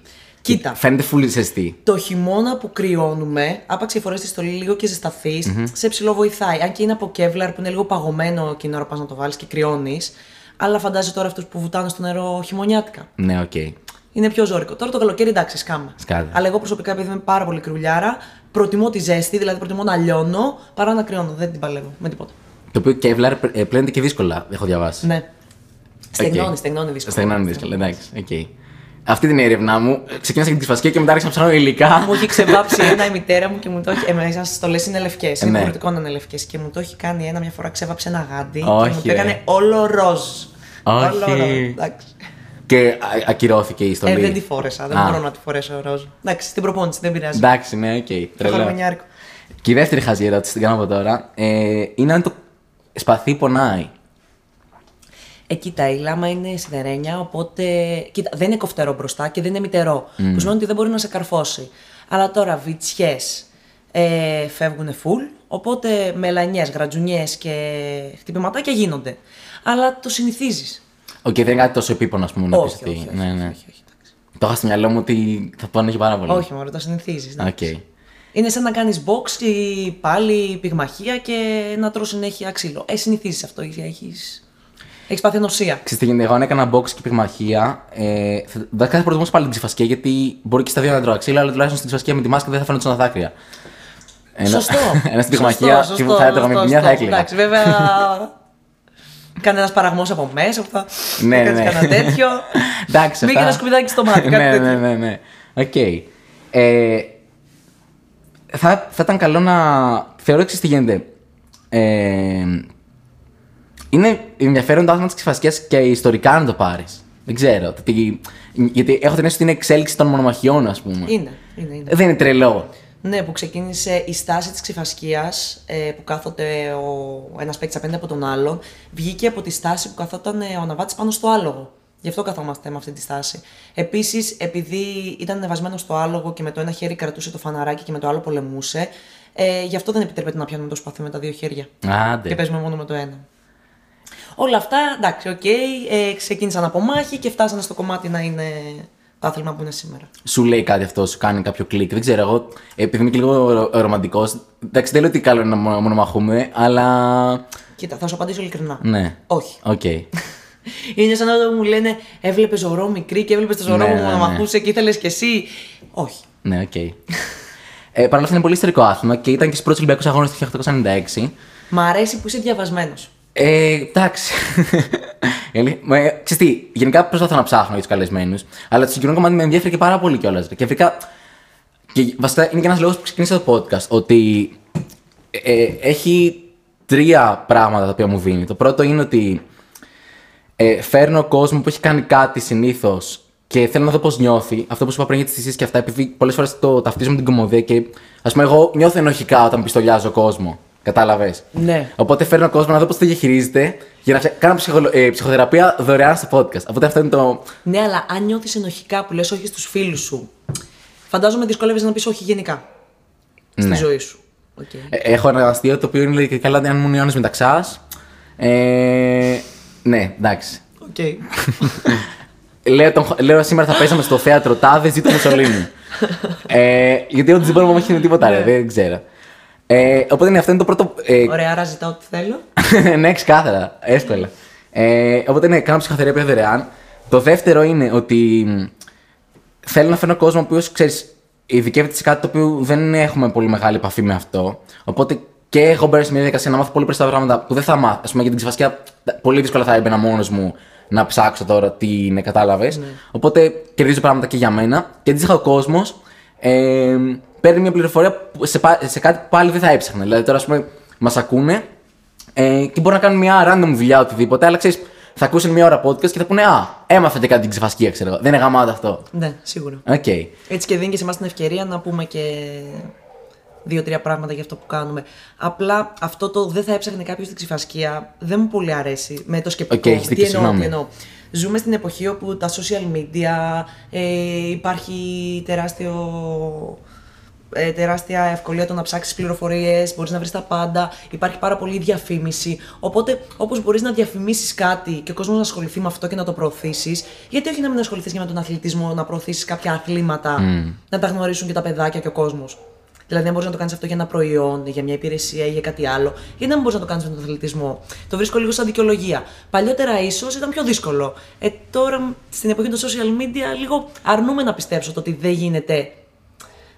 Κοίτα. Φαίνεται full ζεστή. Το χειμώνα που κρυώνουμε, άπαξ φορέσεις τη στολή λίγο και ζεσταθείς, mm-hmm. σε ψιλοβοηθάει. Αν και είναι από κέβλαρ που είναι λίγο παγωμένο εκείνη την ώρα πας να το βάλεις και κρυώνεις. Αλλά φαντάσου τώρα αυτούς που βουτάνε στο νερό χειμωνιάτικα. Ναι, OK. Okay είναι πιο ζώρικο. Τώρα το καλοκαίρι εντάξει, σκάμα. Σκάτα. Αλλά εγώ προσωπικά, επειδή είμαι πάρα πολύ κρουλιάρα, προτιμώ τη ζέστη, δηλαδή προτιμώ να λιώνω παρά να κρυώνω. Δεν την παλεύω με τίποτα. Το οποίο Kevlar ε, πλένεται και δύσκολα, έχω διαβάσει. Ναι. Στεγνώνει, okay. στεγνώνει δύσκολα. Στεγνώνει δύσκολα, εντάξει. Okay. Αυτή την έρευνά μου ξεκίνησα και τη φασκή και μετά άρχισα να ψάχνω υλικά. Μου έχει ξεβάψει (laughs) ένα η μητέρα μου και μου το έχει. Εμένα στο λες είναι λευκές. Είναι ναι. να είναι λευκές. Και μου το έχει κάνει ένα μια φορά ξέβαψε ένα γάντι. Όχι, και μου το έκανε όλο ροζ. Όχι. Όλο ροζ. Εντάξει. Και ακυρώθηκε η στολή. Ε, δεν τη φόρεσα. Δεν μπορώ να τη φορέσω ροζ. Εντάξει, στην προπόνηση δεν πειράζει. Εντάξει, ναι, OK. Okay. Και η δεύτερη χαζή ερώτηση, την κάνω από τώρα, ε, είναι αν το σπαθί πονάει. Ε, κοίτα, η λάμα είναι σιδερένια, οπότε. Κοίτα, δεν είναι κοφτερό μπροστά και δεν είναι μυτερό. Mm. Που σημαίνει ότι δεν μπορεί να σε καρφώσει. Αλλά τώρα βιτσιές ε, φεύγουν full, οπότε μελανιές, γρατζουνιές και χτυπηματάκια γίνονται. Αλλά το συνηθίζεις. OK, okay, δεν είναι κάτι τόσο επίπονο, ας πούμε, να πεις. Όχι, ναι, ναι. όχι, όχι, Το είχα στο μυαλό μου ότι θα πονάει πάρα πολύ. Όχι, μόνο το συνηθίζεις. Okay. Είναι σαν να κάνεις μποξ ή πάλι πυγμαχία και να τρως συνέχεια ξύλο. Ε, συνηθίζεις αυτό, έχει. Έχεις πάθει ανοσία. Ξέρετε, εγώ αν έκανα μποξ και πυγμαχία, ε, θα, θα προτιμούσα πάλι την ξιφασκία γιατί μπορεί και στα δύο να τρώω ξύλο, αλλά τουλάχιστον στην ξιφασκία με τη μάσκα δεν θα φαίνονταν δάκρυα. Ένα, σωστό. (laughs) Ένα στην πυγμαχία και θα έτρωγα με μια θα έκλαιγα. Εντάξει, βέβαια (laughs) Κανένας παραγμός από μέσα που θα ναι, ναι. κανένα τέτοιο. (laughs) Εντάξει. Μπήκε ένα σκουπιδάκι στο μάτι. ναι, ναι, ναι, ναι. Οκ. Ε, θα, θα ήταν καλό να. Θεωρώ εξής τι γίνεται. Ε, είναι ενδιαφέρον το άθλημα της ξιφασκίας και ιστορικά να το πάρεις. Δεν ξέρω. γιατί έχω την αίσθηση ότι είναι εξέλιξη των μονομαχιών, ας πούμε. Είναι, είναι, είναι. Δεν είναι τρελό. Ναι, που ξεκίνησε η στάση της ξιφασκίας ε, που κάθονται ο ένας παίκτης απέναντι από τον άλλον, βγήκε από τη στάση που καθόταν ε, ο αναβάτης πάνω στο άλογο. Γι' αυτό καθόμαστε με αυτή τη στάση. Επίσης, επειδή ήταν ανεβασμένος στο άλογο και με το ένα χέρι κρατούσε το φαναράκι και με το άλλο πολεμούσε, ε, γι' αυτό δεν επιτρέπεται να πιάνουμε το σπαθί με τα δύο χέρια. Άντε. Και παίζουμε μόνο με το ένα. Όλα αυτά, εντάξει, OK, okay, ε, ξεκίνησαν από μάχη και φτάσανε στο κομμάτι να είναι το άθλημα που είναι σήμερα. Σου λέει κάτι αυτό, σου κάνει κάποιο κλικ. Δεν ξέρω, εγώ επειδή είμαι και λίγο ρομαντικός. Εντάξει, δεν λέω ότι καλό είναι να μονομαχούμε, αλλά. Κοίτα, θα σου απαντήσω ειλικρινά. Ναι. Όχι. Okay. (laughs) είναι σαν να μου λένε Έβλεπες Ζορρό μικρή και έβλεπες τον Ζορρό ναι, που ναι, μονομαχούσε ναι. και ήθελες κι εσύ. Όχι. Ναι, OK. Okay. ε, Παρ' όλα αυτά είναι πολύ ιστορικό άθλημα και ήταν και στους πρώτους Ολυμπιακούς Αγώνες του 1896. Μ' αρέσει που είσαι διαβασμένος. Ε, εντάξει. (laughs) Ξέρεις τι, γενικά προσπαθώ να ψάχνω για του καλεσμένους, αλλά το συγκεκριμένο κομμάτι με ενδιαφέρει και πάρα πολύ κιόλας. Και βρήκα. Και βασικά είναι και ένας λόγος που ξεκίνησα το podcast. Ότι ε, ε, έχει τρία πράγματα τα οποία μου δίνει. Το πρώτο είναι ότι ε, φέρνω κόσμο που έχει κάνει κάτι συνήθως και θέλω να δω πώς νιώθει. Αυτό που σου είπα πριν για τις θυσίες και αυτά, επειδή πολλές φορές το ταυτίζω με την κομμωδία και ας πούμε, εγώ νιώθω ενοχικά όταν πιστολιάζω κόσμο. Κατάλαβες. Ναι. Οπότε φέρνω κόσμο να δω πώς το διαχειρίζεται για να κάνω ψυχολο... ε, ψυχοθεραπεία δωρεάν στο podcast. Οπότε αυτό είναι το. Ναι, αλλά αν νιώθεις ενοχικά που λες όχι στους φίλους σου, φαντάζομαι δυσκολεύεσαι να πεις όχι γενικά. Στη ναι. ζωή σου. Okay. Ε, έχω ένα αστείο το οποίο είναι και καλά αν μου νιώνεις μεταξά. Ε, ναι, εντάξει. Okay. (laughs) λέω, τον, λέω σήμερα θα πέσαμε στο θέατρο Τάδες, ζήτω Μουσολίνη. (laughs) ε, γιατί όντως δεν μπορούμε να μαχήσουμε τίποτα, ρε, ναι. δεν ξέρω. Ε, οπότε ναι, αυτό είναι το πρώτο. Ε... Ωραία, άρα ζητάω ό,τι θέλω. (laughs) ναι, ξεκάθαρα. Εύκολα. Ε, οπότε ναι, κάνω ψυχοθεραπεία δωρεάν. Το δεύτερο είναι ότι θέλω να φέρνω κόσμο που ξέρεις, ειδικεύεται σε κάτι το οποίο δεν έχουμε πολύ μεγάλη επαφή με αυτό. Οπότε και εγώ μπαίνω σε μια διαδικασία να μάθω πολύ περισσότερα πράγματα που δεν θα μάθω. Α πούμε για την ξεφασιά, πολύ δύσκολα θα έμπαινα μόνος μου να ψάξω τώρα τι είναι, κατάλαβες. Ναι. Οπότε κερδίζω πράγματα και για μένα. Και αντίστοιχα ο κόσμος ε, παίρνει μια πληροφορία σε, σε κάτι που πάλι δεν θα έψαχνε. Δηλαδή τώρα, ας πούμε, μας ακούνε ε, και μπορεί να κάνουν μια random δουλειά οτιδήποτε, αλλά ξέρεις, θα ακούσουν μια ώρα podcast και θα πούνε Α, έμαθα και κάτι την ξιφασκία, ξέρω εγώ. Δεν είναι γαμάτο αυτό. Ναι, σίγουρα. Okay. Έτσι και δίνει και σε εμάς την ευκαιρία να πούμε και δύο-τρία πράγματα για αυτό που κάνουμε. Απλά αυτό το δεν θα έψαχνε κάποιος στην ξιφασκία δεν μου πολύ αρέσει με το σκεπτικό. Οκ, έχεις δίκιο, τι εννοώ, συγγνώμη. τι εννοώ. Ζούμε στην εποχή όπου τα social media ε, υπάρχει τεράστιο ε, τεράστια ευκολία το να ψάξεις πληροφορίες, μπορείς να βρεις τα πάντα, υπάρχει πάρα πολλή διαφήμιση. Οπότε, όπως μπορείς να διαφημίσεις κάτι και ο κόσμος να ασχοληθεί με αυτό και να το προωθήσεις, γιατί όχι να μην ασχοληθείς και με τον αθλητισμό, να προωθήσεις κάποια αθλήματα, να τα γνωρίσουν και τα παιδάκια και ο κόσμος. Δηλαδή, αν μπορείς να το κάνεις αυτό για ένα προϊόν, για μια υπηρεσία ή για κάτι άλλο, γιατί να μην μπορείς να το κάνεις με τον αθλητισμό; Το βρίσκω λίγο σαν δικαιολογία. Παλιότερα ίσως ήταν πιο δύσκολο. Ε, τώρα στην εποχή των social media, λίγο αρνούμαι να πιστέψω το ότι δεν γίνεται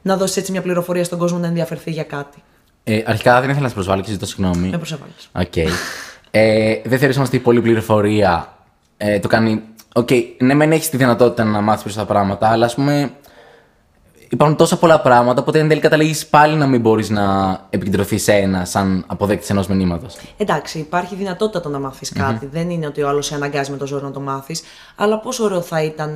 να δώσεις έτσι μια πληροφορία στον κόσμο να ενδιαφερθεί για κάτι. Ε, αρχικά δεν ήθελα να σε προσβάλλω και ζητώ συγγνώμη. Με προσέβαλες. Οκ. Ε, δεν θεωρείς όμως ότι η πολλή πληροφορία ε, το κάνει. Οκ, ναι, μεν έχεις τη δυνατότητα να μάθεις περισσότερα πράγματα, αλλά ας πούμε. Υπάρχουν τόσα πολλά πράγματα, οπότε εν τέλει καταλήγεις πάλι να μην μπορείς να επικεντρωθείς σε ένα σαν αποδέκτη ενός μηνύματος. Εντάξει, υπάρχει δυνατότητα το να μάθεις κάτι. Δεν είναι ότι ο άλλος σε αναγκάζει με το ζώο να το μάθεις. Αλλά πόσο ωραίο θα ήταν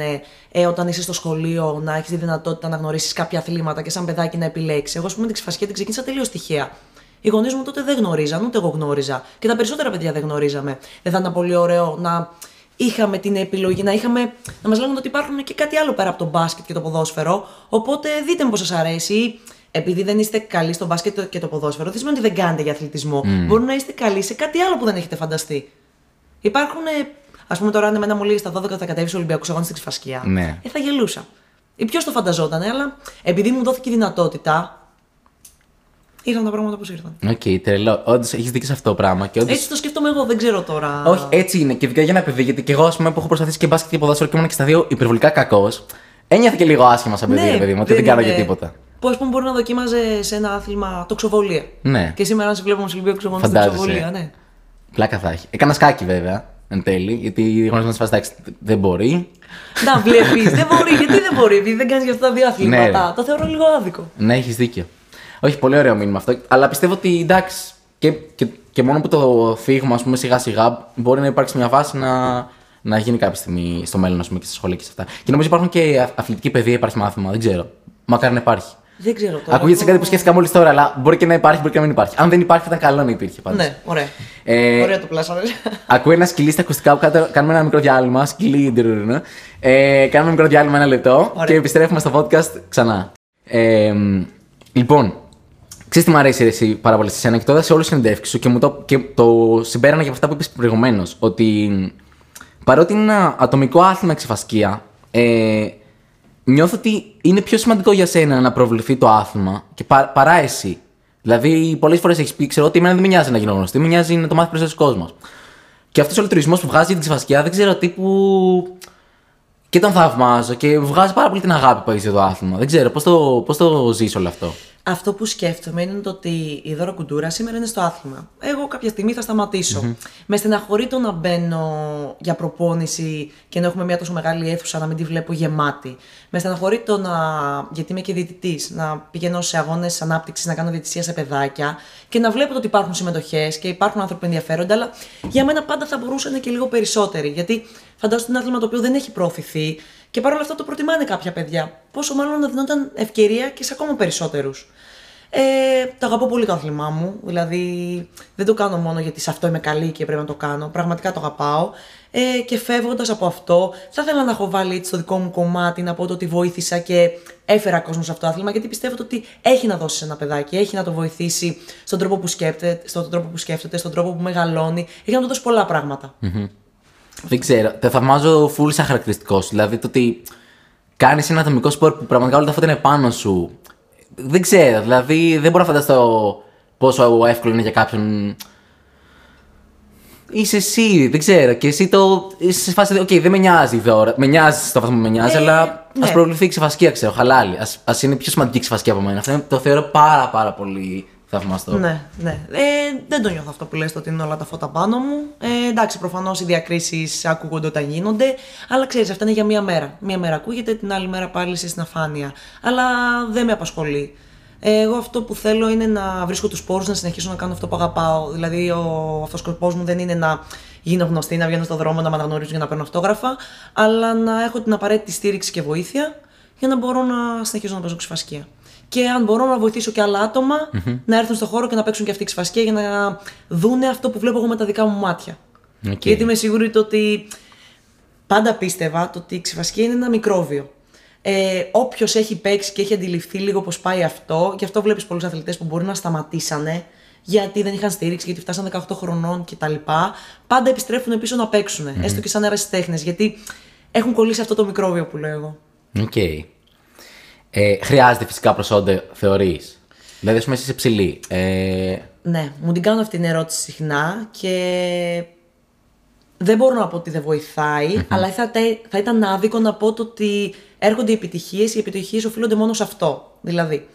ε, όταν είσαι στο σχολείο να έχεις τη δυνατότητα να γνωρίσεις κάποια αθλήματα και σαν παιδάκι να επιλέξεις. Εγώ, ας πούμε, την ξυφασιά την ξεκίνησα τελείως τυχαία. Οι γονείς μου τότε δεν γνώριζαν, ούτε εγώ γνώριζα. Και τα περισσότερα παιδιά δεν γνωρίζαμε. Δεν θα ήταν πολύ ωραίο να είχαμε την επιλογή, να, είχαμε, να μας λέγανε ότι υπάρχουν και κάτι άλλο πέρα από το μπάσκετ και το ποδόσφαιρο. Οπότε δείτε μου πώς σας αρέσει. Ή Επειδή δεν είστε καλοί στο μπάσκετ και το ποδόσφαιρο, δεν σημαίνει ότι δεν κάνετε για αθλητισμό. Μπορεί να είστε καλοί σε κάτι άλλο που δεν έχετε φανταστεί. Υπάρχουν, ας πούμε, τώρα αν εμένα μου λέει στα 12 θα κατέβεις Ολυμπιακούς Αγώνες στην Ξιφασκία. Ναι. Ε, θα γελούσα. Ή ποιος το φανταζόταν, αλλά επειδή μου δόθηκε η δυνατότητα, ήρθαν τα πράγματα όπως ήρθαν. Οκ, τρελό. Όντως έχεις δίκιο σε αυτό το πράγμα. Και όντως... Έτσι το σκέφτομαι εγώ, δεν ξέρω τώρα. Όχι, έτσι είναι. Και ειδικά για ένα παιδί, γιατί και εγώ, ας πούμε, που έχω προσπαθήσει και μπάσκετ και ποδόσφαιρο και ήμουν και στα δύο υπερβολικά κακός, ένιωθα και λίγο άσχημα σαν παιδί, ρε παιδί μου, ότι δεν, κάνω είναι- για τίποτα. Που ας πούμε μπορεί να δοκίμαζε σε ένα άθλημα τοξοβολία. Ναι. Και σήμερα, αν σε βλέπουμε στο Ολυμπιακό Ξεβολία, στην Φαντάζεσαι. τοξοβολία, ναι. Πλάκα θα έχει. Έκανας σκάκι βέβαια, εν τέλει, γιατί γνωρίζοντα φάση εντάξει, δεν μπορεί. Να βλέπεις, δεν μπορεί. Γιατί δεν μπορεί, επειδή δεν κάνεις για αυτά τα δύο αθλήματα. Ναι. Το θεωρώ λίγο άδικο. Ναι, έχεις δίκιο. Όχι, πολύ ωραίο μήνυμα αυτό. Αλλά πιστεύω ότι εντάξει, και, και, και μόνο που το φύγουμε, ας πούμε, σιγά σιγά, μπορεί να υπάρξει μια βάση να, να γίνει κάποια στιγμή στο μέλλον, ας πούμε, και στα σχολεία και σε αυτά. Και νομίζω υπάρχουν και α- αθλητική παιδεία, υπάρχει μάθημα, δεν ξέρω. Μακάρι να υπάρχει. Δεν ξέρω τώρα. Ακούγεται σε εγώ- κάτι που σκέφτηκα μόλις τώρα, αλλά μπορεί και να υπάρχει, μπορεί και να μην υπάρχει. Αν δεν υπάρχει, θα ήταν καλό να υπήρχε πάντως. Ναι, ωραία. Ε, Ωραία το πλάσαμε. Ακούει ένα σκυλί στα ακουστικά που κάτω, κάνουμε ένα μικρό διάλειμμα. Σκυλί, ντρουρουρου. ε, κάνουμε μικρό διάλειμμα ένα λεπτό Ωραία. και επιστρέφουμε στο podcast ξανά. Ε, λοιπόν, ξέρεις τι μου αρέσει ρε, εσύ πάρα πολύ σε σένα και το είδα σε όλε τι συνεντεύξει σου και, μου το, και το συμπέρανα και από αυτά που είπες προηγουμένως. Ότι παρότι είναι ένα ατομικό άθλημα εξεφασκία, ε, νιώθω ότι είναι πιο σημαντικό για σένα να προβληθεί το άθλημα και πα, παρά εσύ. Δηλαδή, πολλές φορές έχεις πει, ξέρω ότι εμένα δεν με νοιάζει να γίνω γνωστή, με νοιάζει να το μάθει περισσότερο κόσμος. Και αυτός ο λειτουργισμός που βγάζει για την ξεφασκιά δεν ξέρω τύπου. Και τον θαυμάζω και βγάζει πάρα πολύ την αγάπη που έχεις για το άθλημα. Δεν ξέρω πώς το, πώς το ζεις όλο αυτό; Αυτό που σκέφτομαι είναι το ότι η Δώρα Κουντούρα σήμερα είναι στο άθλημα. Εγώ κάποια στιγμή θα σταματησω Με στεναχωρεί το να μπαίνω για προπόνηση και να έχουμε μια τόσο μεγάλη αίθουσα να μην τη βλέπω γεμάτη. Με στεναχωρεί το να. γιατί είμαι και διαιτητής, να πηγαίνω σε αγώνες ανάπτυξης, να κάνω διαιτησία σε παιδάκια και να βλέπω το ότι υπάρχουν συμμετοχές και υπάρχουν άνθρωποι που ενδιαφέρονται, αλλά για μένα πάντα θα μπορούσαν και λίγο περισσότεροι. Γιατί φαντάζομαι ότι είναι ένα άθλημα το οποίο δεν έχει προωθηθεί και παρόλα αυτά το προτιμάνε κάποια παιδιά. Πόσο μάλλον να δινόταν ευκαιρία και σε ακόμα περισσότερους. Ε, το αγαπώ πολύ το άθλημά μου. Δηλαδή, δεν το κάνω μόνο γιατί σε αυτό είμαι καλή και πρέπει να το κάνω. Πραγματικά το αγαπάω. Ε, και φεύγοντας από αυτό, θα ήθελα να έχω βάλει έτσι το δικό μου κομμάτι, να πω το ότι βοήθησα και έφερα κόσμο σε αυτό το άθλημα, γιατί πιστεύω το ότι έχει να δώσει σε ένα παιδάκι, έχει να το βοηθήσει στον τρόπο που σκέφτεται, στον τρόπο που, σκέφτεται, στον τρόπο που μεγαλώνει, έχει να του δώσει πολλά πράγματα. Δεν ξέρω. Το θαυμάζω full σαν χαρακτηριστικός σου. Δηλαδή το ότι κάνεις ένα ατομικό σπορ που πραγματικά όλα τα φώτα είναι πάνω σου. Δεν ξέρω. Δηλαδή δεν μπορώ να φανταστώ πόσο εύκολο είναι για κάποιον. Είσαι εσύ, δεν ξέρω. Και εσύ το. Είσαι σε φάση. Οκ, δεν με νοιάζει τώρα. Με νοιάζει στο βαθμό που με νοιάζει, Ε, αλλά ναι. ας προβληθεί η ξιφασκία, ξέρω. Χαλάλι. Ας, ας είναι πιο σημαντική η ξιφασκία από μένα. Αυτό είναι- το θεωρώ πάρα πάρα πολύ θαυμαστό. Ναι, ναι. Ε, δεν το νιώθω αυτό που λες το ότι είναι όλα τα φώτα πάνω μου. Ε, εντάξει, προφανώς οι διακρίσεις ακούγονται όταν γίνονται, αλλά ξέρεις, αυτά είναι για μία μέρα. Μία μέρα ακούγεται, την άλλη μέρα πάλι είσαι στην αφάνεια. Αλλά δεν με απασχολεί. Ε, εγώ αυτό που θέλω είναι να βρίσκω τους πόρους να συνεχίσω να κάνω αυτό που αγαπάω. Δηλαδή, ο αυτοσκοπό μου δεν είναι να γίνω γνωστή, να βγαίνω στον δρόμο, να με αναγνωρίζουν για να παίρνω αυτόγραφα, αλλά να έχω την απαραίτητη στήριξη και βοήθεια για να μπορώ να συνεχίσω να παίζω ξυφασκία. Και αν μπορώ να βοηθήσω και άλλα άτομα να έρθουν στον χώρο και να παίξουν και αυτοί ξυφασκία για να δούνε αυτό που βλέπω εγώ με τα δικά μου μάτια. Οκ. Γιατί είμαι σίγουρη το ότι πάντα πίστευα το ότι η ξιφασκία είναι ένα μικρόβιο. Ε, Όποιος έχει παίξει και έχει αντιληφθεί λίγο πώς πάει αυτό, γι' αυτό βλέπεις πολλούς αθλητές που μπορεί να σταματήσανε γιατί δεν είχαν στήριξη, γιατί φτάσαν 18 χρονών κτλ. Πάντα επιστρέφουν πίσω να παίξουν, έστω και σαν ερασιτέχνες, γιατί έχουν κολλήσει αυτό το μικρόβιο που λέω εγώ. Οκ. Ε, χρειάζεται φυσικά προσόντα, θεωρείς. Δηλαδή, ας πούμε, εσύ είσαι ψηλή. Ε, Ναι, μου την κάνω αυτή την ερώτηση συχνά και δεν μπορώ να πω ότι δεν βοηθαει αλλά θα, θα ήταν άδικο να πω το ότι έρχονται οι επιτυχίες, οι επιτυχίες οφείλονται μόνο σε αυτό. Δηλαδή,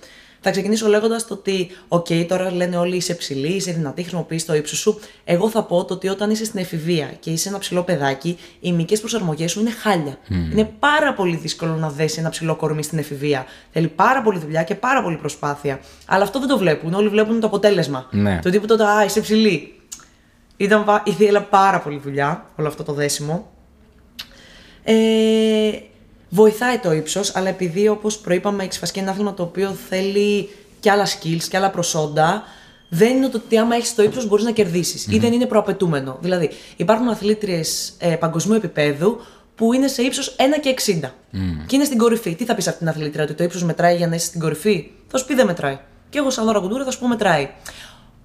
θα ξεκινήσω λέγοντας το ότι, OK, τώρα λένε όλοι είσαι ψηλή, είσαι δυνατή, χρησιμοποιείς το ύψος σου. Εγώ θα πω το ότι όταν είσαι στην εφηβεία και είσαι ένα ψηλό παιδάκι, οι μυϊκέ προσαρμογές σου είναι χάλια. Είναι πάρα πολύ δύσκολο να δέσει ένα ψηλό κορμί στην εφηβεία. Θέλει πάρα πολύ δουλειά και πάρα πολύ προσπάθεια. Αλλά αυτό δεν το βλέπουν. Όλοι βλέπουν το αποτέλεσμα. Ναι. Το τύπο τότε, Α, είσαι ψηλή. Ήταν, πα- ήθελα πάρα πολύ δουλειά όλο αυτό το δέσιμο. Ε, βοηθάει το ύψος, αλλά επειδή όπως προείπαμε, η ξεφασκή είναι ένα άθλημα το οποίο θέλει και άλλα skills και άλλα προσόντα, δεν είναι το ότι άμα έχεις το ύψος μπορείς να κερδίσεις ή δεν είναι προαπαιτούμενο. Δηλαδή, υπάρχουν αθλήτριες ε, παγκοσμίου επίπεδου που είναι σε ύψος 1 και 60 και είναι στην κορυφή. Τι θα πεις αυτή την αθλήτρια, ότι το ύψος μετράει για να είσαι στην κορυφή; Θα σου πει δεν μετράει. Και εγώ, σαν δώρα κουντούρα, θα σου πω μετράει.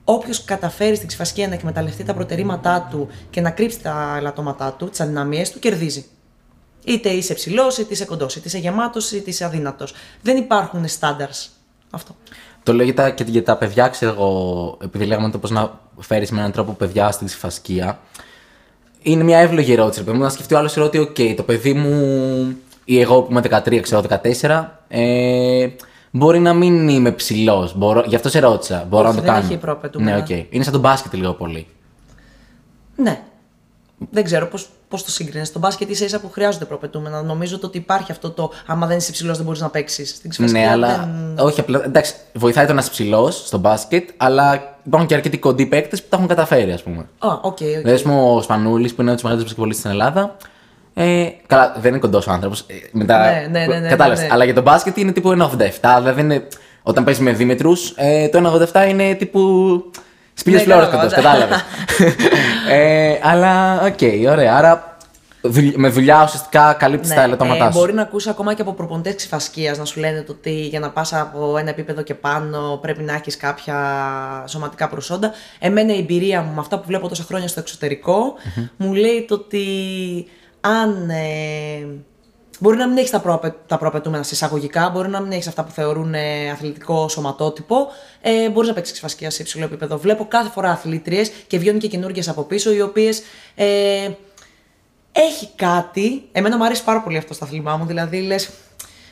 Όποιος καταφέρει στην ξυφασκία να εκμεταλλευτεί τα προτερήματά του και να κρύψει τα ελαττώματά του, τις αδυναμίε του, κερδίζει. Είτε είσαι ψηλός, είτε είσαι κοντός, είτε είσαι γεμάτος, είτε είσαι αδύνατος. Δεν υπάρχουν standards. Αυτό. το λέω για τα, και για τα παιδιά, ξέρω εγώ, επειδή λέγαμε το πώς να φέρεις με έναν τρόπο παιδιά στην ξυφασκία. Είναι μια εύλογη ερώτηση. ρε παιδί μου, να σκεφτεί ο άλλος ότι, OK, το παιδί μου ή εγώ που είμαι 13, ξέρω 14, ε, μπορεί να μην είμαι ψηλός. Γι' αυτό σε ρώτησα. Μπορώ Όχι, να το δεν κάνω. έχει προαπαιτούμενα. Ναι, οκ. Είναι σαν το μπάσκετ λίγο πολύ. Ναι. Δεν ξέρω πώς πώς το σύγκρινες. Στο μπάσκετ ίσα ίσα που χρειάζονται προαπαιτούμενα. Νομίζω το ότι υπάρχει αυτό το άμα δεν είσαι ψηλός δεν μπορείς να παίξεις. Στην ξιφασκία Ναι, αλλά. Όχι, απλά. Εντάξει, βοηθάει το να είσαι ψηλός στο μπάσκετ, αλλά υπάρχουν και αρκετοί κοντοί παίκτες που τα έχουν καταφέρει, ας πούμε. Α, οκ, οκ. Δηλαδή, α πούμε, ο Σπανούλης που είναι ο μεγαλύτερο μπασκετμπολίστη στην Ελλάδα. Ε, καλά, δεν είναι κοντός άνθρωπος. Ε, μετά. Ναι, ναι, ναι, ναι, Κατάλαβες. ναι, ναι. Αλλά για τον μπάσκετ είναι τύπου 1,87. Δηλαδή, είναι, όταν παίζεις με δίμετρους, ε, το 1,87 είναι τύπου. Σπίλιο Ναι, φλόρο κατάλαβα, κοντό, ναι. κατάλαβες. (laughs) ε, αλλά, οκ, ωραία. Άρα, δουλ- με δουλειά ουσιαστικά καλύπτεις τα ελαττώματά σου. Ναι, μπορεί να ακούσει ακόμα και από προπονητές ξυφασκίας να σου λένε το ότι για να πας από ένα επίπεδο και πάνω πρέπει να έχεις κάποια σωματικά προσόντα. Εμένα η εμπειρία μου με αυτά που βλέπω τόσα χρόνια στο εξωτερικο μου λέει το ότι αν. ε, Μπορεί να μην έχεις τα, προαπαι... τα προαπαιτούμενα σε εισαγωγικά, μπορεί να μην έχεις αυτά που θεωρούν ε, αθλητικό σωματότυπο. Ε, μπορείς να παίξεις ξεφασκία σε υψηλό επίπεδο. Βλέπω κάθε φορά αθλήτριες και βγαίνουν και καινούργιες από πίσω, οι οποίες ε, έχει κάτι. Εμένα μου αρέσει πάρα πολύ αυτό στο αθλημά μου. Δηλαδή λες,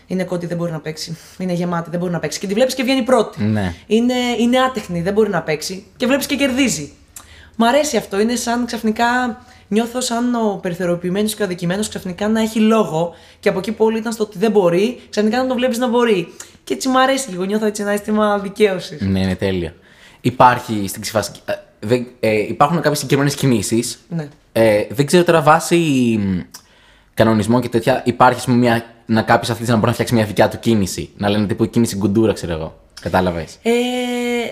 είναι κότι δεν μπορεί να παίξει. Είναι γεμάτη, δεν μπορεί να παίξει. Και τη βλέπεις και βγαίνει πρώτη. Ναι. Είναι, είναι άτεχνη, δεν μπορεί να παίξει. Και βλέπεις και κερδίζει. Μ' αρέσει αυτό. Είναι σαν ξαφνικά. Νιώθω σαν ο περιθωριοποιημένος και ο αδικημένος ξαφνικά να έχει λόγο και από εκεί που όλοι ήταν στο ότι δεν μπορεί, ξαφνικά να το βλέπεις να μπορεί. Και έτσι μ' αρέσει λίγο. Νιώθω έτσι ένα αίσθημα δικαίωσης. Ναι, είναι τέλεια. Υπάρχει στην ξυφασκή. ε, δεν- ε, υπάρχουν κάποιες συγκεκριμένες κινήσεις. Ναι. Ε, δεν ξέρω τώρα βάσει μ, κανονισμών και τέτοια. Υπάρχει ας πούμε, μια, να κάποιος αθλητής να μπορεί να φτιάξει μια δικιά του κίνηση. Να λένε τύπου κίνηση γκουντούρα, ξέρω εγώ. Κατάλαβες; Ε,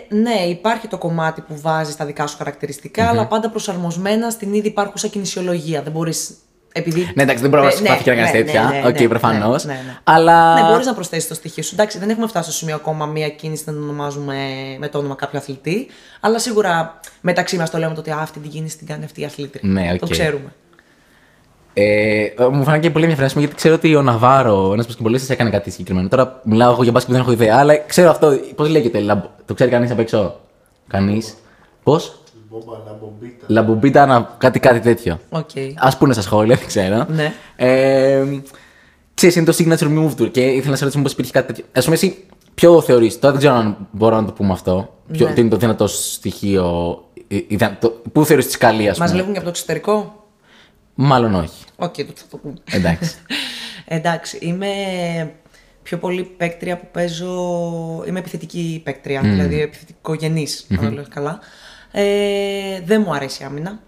ναι, υπάρχει το κομμάτι που βάζεις τα δικά σου χαρακτηριστικά αλλά πάντα προσαρμοσμένα στην ήδη υπάρχουσα κινησιολογία. Δεν μπορείς. Επειδή... Ναι, εντάξει, δεν μπορεί να Ε, συμπαθεί και να κάνει ναι, τέτοια. ναι, ναι, Οκ, ναι, προφανώς. ναι, ναι, ναι. Αλλά. Ναι, μπορείς να προσθέσεις το στοιχείο σου. Εντάξει, δεν έχουμε φτάσει στο σημείο ακόμα μία κίνηση να την ονομάζουμε με το όνομα κάποιου αθλητή. Αλλά σίγουρα μεταξύ μας το λέμε το ότι «Α, αυτή την κίνηση την κάνει αυτή η αθλήτρια. Ναι, οκ. Το ξέρουμε. Ε, μου φάνηκε πολύ ενδιαφέρον γιατί ξέρω ότι ο Ναβάρο, ένας μπασκετμπολίστας, έκανε κάτι συγκεκριμένο. Τώρα μιλάω εγώ για μπάσκετ που δεν έχω ιδέα, αλλά ξέρω αυτό. Πώς λέγεται, λαμπ... το ξέρει κανείς απ' έξω; Κανείς; Πώς; Bomba, la bombita. La bombita, να... κάτι, κάτι τέτοιο. Οκ. Α πούνε στα σχόλια, δεν ξέρω. Ναι. Ε, ξέρεις, είναι το signature move του και ήθελα να σε ρωτήσω πώς υπήρχε κάτι τέτοιο. Ας πούμε, εσύ ποιο θεωρείς, τώρα δεν ξέρω αν μπορώ να το πούμε αυτό. Ποιο, Ναι. Τι είναι το δυνατό στοιχείο. ε, ιδα- το- Πού θεωρείς ότι είσαι καλή, ας Μας πούμε; λέγουν και από το εξωτερικό; Μάλλον όχι. Οκ, τότε θα το πούμε. Εντάξει. (laughs) Εντάξει, είμαι πιο πολύ παίκτρια που παίζω. Είμαι επιθετική παίκτρια, δηλαδή επιθετικογενής, αν το λέω καλά. Ε, δεν μου αρέσει η άμυνα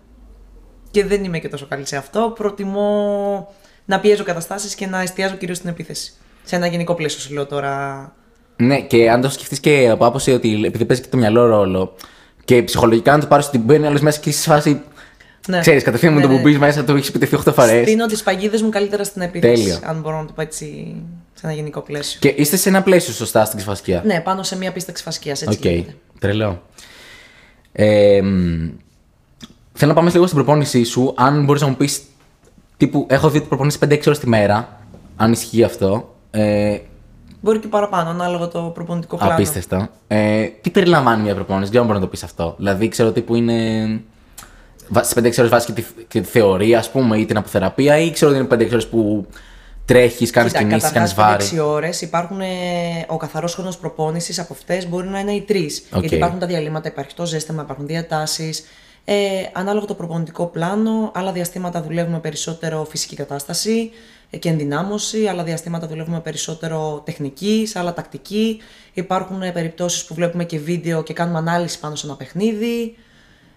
και δεν είμαι και τόσο καλή σε αυτό. Προτιμώ να πιέζω καταστάσεις και να εστιάζω κυρίως στην επίθεση. Σε ένα γενικό πλαίσιο σου λέω τώρα. Ναι, και αν το σκεφτείς και από άποψη ότι επειδή παίζει και το μυαλό ρόλο και ψυχολογικά να το πάρεις ότι μπαίνει άλλος μέσα και είσαι σε φάση. Ναι. Ξέρεις, κατευθείαν με Ναι, το που ναι. μπεις μέσα το έχεις επιτεθεί 8 φορές. Στείνω τις παγίδες μου καλύτερα στην επίθεση. Τέλειο. Αν μπορώ να το πω έτσι σε ένα γενικό πλαίσιο. Και είστε σε ένα πλαίσιο σωστά στην ξιφασκία. Ναι, πάνω σε μια πίστα ξιφασκία. Έτσι Οκ, γίνεται. τρελό. Ε, μ, θέλω να πάμε λίγο στην προπόνησή σου. Αν μπορείς να μου πεις. Τύπου, έχω δει ότι προπονείς 5-6 ώρες τη μέρα. Αν ισχύει αυτό. Ε, Μπορεί και παραπάνω, ανάλογα το προπονητικό πλάνο. απίστευτο. Ε, τι περιλαμβάνει μια προπόνηση, δεν ξέρω αν μπορεί να το πεις αυτό. Δηλαδή, ξέρω τύπου είναι. Σε 5-6 ώρες βάζεις και τη, και τη θεωρία, ας πούμε, ή την αποθεραπεία, ή ξέρω 'γω είναι 5-6 ώρες που τρέχεις, κάνεις Κοίτα, κινήσεις, κάνεις καταρχάς, βάρη. 5-6 ώρες υπάρχουν, ε, ο καθαρός χρόνος προπόνησης από αυτές μπορεί να είναι οι 3. Οκ. Γιατί υπάρχουν τα διαλείμματα, υπάρχει το ζέσταμα, υπάρχουν διατάσεις. Ε, ανάλογα το προπονητικό πλάνο, άλλα διαστήματα δουλεύουμε περισσότερο φυσική κατάσταση ε, και ενδυνάμωση, άλλα διαστήματα δουλεύουμε περισσότερο τεχνική, σε άλλα τακτική. Υπάρχουν ε, περιπτώσεις που βλέπουμε και βίντεο και κάνουμε ανάλυση πάνω σε ένα παιχνίδι.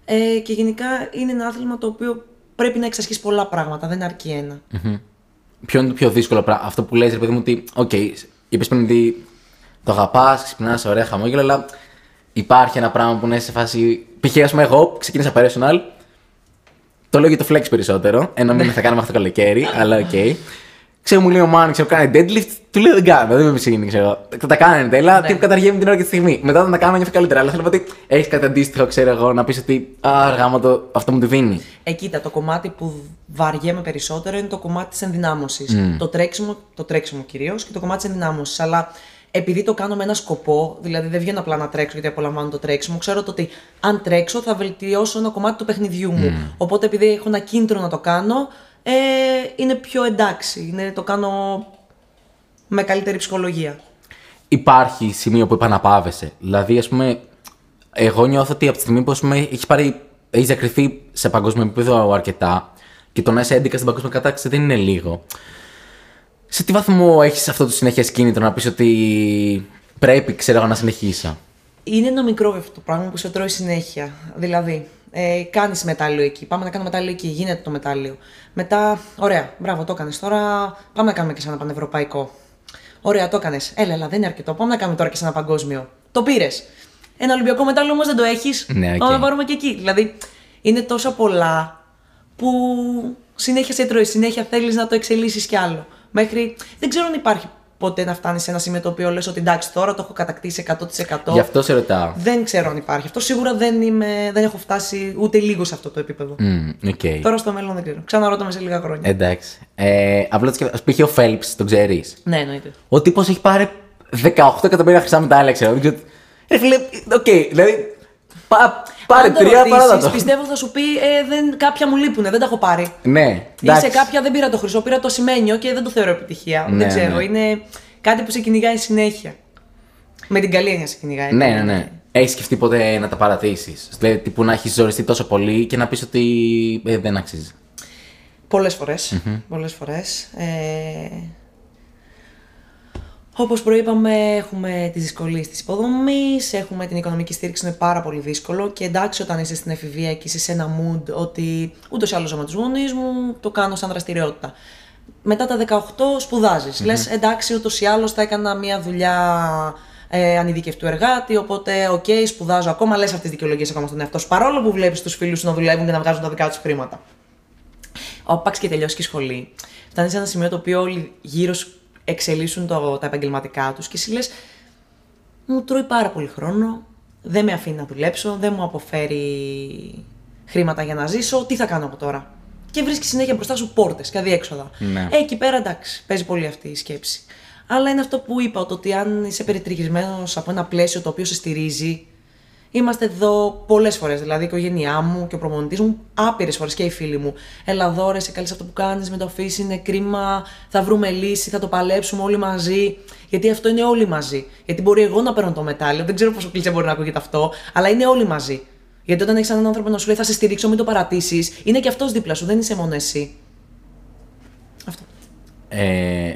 Ε, και γενικά είναι ένα άθλημα το οποίο πρέπει να εξασκήσεις πολλά πράγματα, δεν αρκεί ένα. Ποιο είναι το πιο δύσκολο πράγμα, αυτό που λες, ρε παιδί μου, ότι, οκ, είπες πριν ότι το αγαπάς, ξυπνάς, ωραία χαμόγελα, αλλά υπάρχει ένα πράγμα που είναι σε φάση. Π.χ. ας πούμε, εγώ ξεκίνησα personal. Το λέω για το flex περισσότερο. Ενώ μην θα κάνουμε αυτό το καλοκαίρι, αλλά οκ. (laughs) Ξέρω, μου λέει ο μαν, ξέρω, κάνει deadlift, του λέω δεν κάνω, δεν με ψήνει, ξέρω. Θα τα κάνετε, αλλά Ναι. τύπου καταργέμαι την ώρα και τη στιγμή. Μετά όταν τα κάνω νιώθω καλύτερα. Αλλά θέλω να πω ότι έχεις κάτι αντίστοιχο, ξέρω εγώ, να πεις ότι Α, ρε γαμώτο, αυτό μου τη δίνει. Ε, κοίτα, το κομμάτι που βαριέμαι περισσότερο είναι το κομμάτι της ενδυνάμωσης. Το τρέξιμο, το τρέξιμο κυρίως και το κομμάτι της ενδυνάμωσης. Αλλά επειδή το κάνω με ένα σκοπό, δηλαδή δεν βγαίνω απλά να τρέξω γιατί απολαμβάνω το τρέξιμο, ξέρω το ότι αν τρέξω θα βελτιώσω ένα κομμάτι του παιχνιδιού μου. Οπότε επειδή έχω ένα κίνητρο να το κάνω, ε, είναι πιο εντάξει. Είναι, το κάνω με καλύτερη ψυχολογία. υπάρχει σημείο που επαναπάβεσαι. Δηλαδή, ας πούμε, εγώ νιώθω ότι από τη στιγμή που ας πούμε, έχεις πάρει, έχεις διακριθεί σε παγκόσμιο επίπεδο αρκετά και το να είσαι 11 στην παγκόσμια κατάκτηση δεν είναι λίγο. Σε τι βαθμό έχεις αυτό το συνέχεια κίνητρο να πεις ότι πρέπει, ξέρω εγώ, να συνεχίσω; Είναι ένα μικρό αυτό το πράγμα που σε τρώει συνέχεια. Δηλαδή, ε, κάνεις μετάλλιο εκεί. Πάμε να κάνουμε μετάλλιο εκεί. Γίνεται το μετάλλιο. Μετά, ωραία, μπράβο, το έκανες. Τώρα πάμε να κάνουμε και σε ένα πανευρωπαϊκό. Ωραία, το έκανες. Έλα, έλα, δεν είναι αρκετό. Πάμε να κάνουμε τώρα και σε ένα παγκόσμιο. Το πήρες. Ένα Ολυμπιακό μετάλλιο όμως δεν το έχεις. Ναι, οκ. Πάμε να πάρουμε και εκεί. Δηλαδή, είναι τόσα πολλά που συνέχεια σε τρώει. Συνέχεια θέλεις να το εξελίσσεις κι άλλο. Μέχρι. Δεν ξέρω αν υπάρχει ποτέ να φτάνει σε ένα σημείο το οποίο λες ότι εντάξει, τώρα το έχω κατακτήσει 100%. Γι' αυτό σε ρωτάω. Δεν ξέρω αν υπάρχει αυτό. Σίγουρα δεν, είμαι, δεν έχω φτάσει ούτε λίγο σε αυτό το επίπεδο. Μμ, οκ. Τώρα στο μέλλον δεν ξέρω. Ξαναρώτα με σε λίγα χρόνια. Εντάξει. Ε, απλά το σκέφτομαι. Π.χ. ο Φέλπς, τον ξέρεις; Ναι, εννοείται. Ο τύπος έχει πάρει 18 εκατομμύρια χρυσά μετάλλια, ξέρω. Δεν ξέρω. Ρε φίλε, οκ, δηλαδή. Πά, πάρε Αν το τρία ρωτήσεις, παράτα το. Πιστεύω θα σου πει ε, δεν, κάποια μου λείπουνε, δεν τα έχω πάρει. Ναι, Ή εντάξει. σε κάποια δεν πήρα το χρυσό, πήρα το ασημένιο και δεν το θεωρώ επιτυχία. Ναι, δεν ξέρω. ναι. Είναι κάτι που σε κυνηγάει συνέχεια. Με την καλή έννοια σε κυνηγάει. Ναι, ναι, ναι. Έχεις σκεφτεί ποτέ να τα παρατήσεις; Δηλαδή, τύπου να έχεις ζοριστεί τόσο πολύ και να πεις ότι ε, δεν αξίζει. Πολλές φορές. Πολλές φορές. Ε, όπως προείπαμε, έχουμε τις δυσκολίες της υποδομής, έχουμε την οικονομική στήριξη, είναι πάρα πολύ δύσκολο και εντάξει όταν είσαι στην εφηβεία και είσαι σε ένα mood ότι ούτως ή άλλως ζω με τους γονείς μου, το κάνω σαν δραστηριότητα. Μετά τα 18 σπουδάζεις. Λες εντάξει ούτως ή άλλως θα έκανα μια δουλειά ε, ανειδίκευτου εργάτη, οπότε οκ, σπουδάζω ακόμα, λες αυτές τις δικαιολογίες ακόμα στον εαυτό σου, παρόλο που βλέπεις τους φίλους σου να δουλεύουν και να βγάζουν τα δικά τους χρήματα άπαξ και τελειώσεις και η σχολή, φτάνεις σε ένα σημείο το οποίο όλοι γύρω σου εξελίσσουν το, τα επαγγελματικά τους και εσύ λες, μου τρώει πάρα πολύ χρόνο, δεν με αφήνει να δουλέψω, δεν μου αποφέρει χρήματα για να ζήσω, τι θα κάνω από τώρα; Και βρίσκεις συνέχεια μπροστά σου πόρτες και αδιέξοδα. Ναι. Ε, εκεί πέρα εντάξει, παίζει πολύ αυτή η σκέψη. Αλλά είναι αυτό που είπα, το ότι αν είσαι περιτριγισμένος από ένα πλαίσιο το οποίο σε στηρίζει, Είμαστε εδώ πολλές φορές. Δηλαδή η οικογένειά μου και ο προπονητής μου, άπειρες φορές και οι φίλοι μου. Έλα εδώ, ρε, σε καλείς αυτό που κάνεις, με το αφήσεις, είναι κρίμα. Θα βρούμε λύση, θα το παλέψουμε όλοι μαζί. Γιατί αυτό είναι όλοι μαζί. Γιατί μπορεί εγώ να παίρνω το μετάλλιο, δεν ξέρω πόσο κλεισέ μπορεί να ακούγεται αυτό, αλλά είναι όλοι μαζί. Γιατί όταν έχεις έναν άνθρωπο να σου λέει θα σε στηρίξω, μην το παρατήσεις, είναι και αυτός δίπλα σου, δεν είσαι μόνο εσύ. Αυτό. Ε,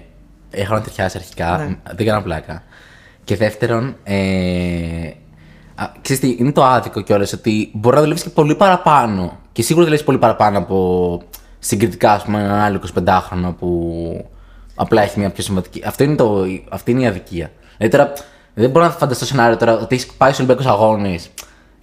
έχω να τριχιάσει αρχικά. Ναι. Δεν κάνω πλάκα. Και δεύτερον, ε, α, ξέρεις τι, είναι το άδικο κιόλας ότι μπορεί να δουλεύεις και πολύ παραπάνω. Και σίγουρα δουλεύεις πολύ παραπάνω από συγκριτικά, ας πούμε, έναν άλλο 25χρονο που απλά έχει μια πιο σημαντική. Αυτό είναι το, αυτή είναι η αδικία. Δηλαδή τώρα δεν μπορώ να φανταστώ σενάριο τώρα ότι έχεις πάει στους Ολυμπιακούς Αγώνες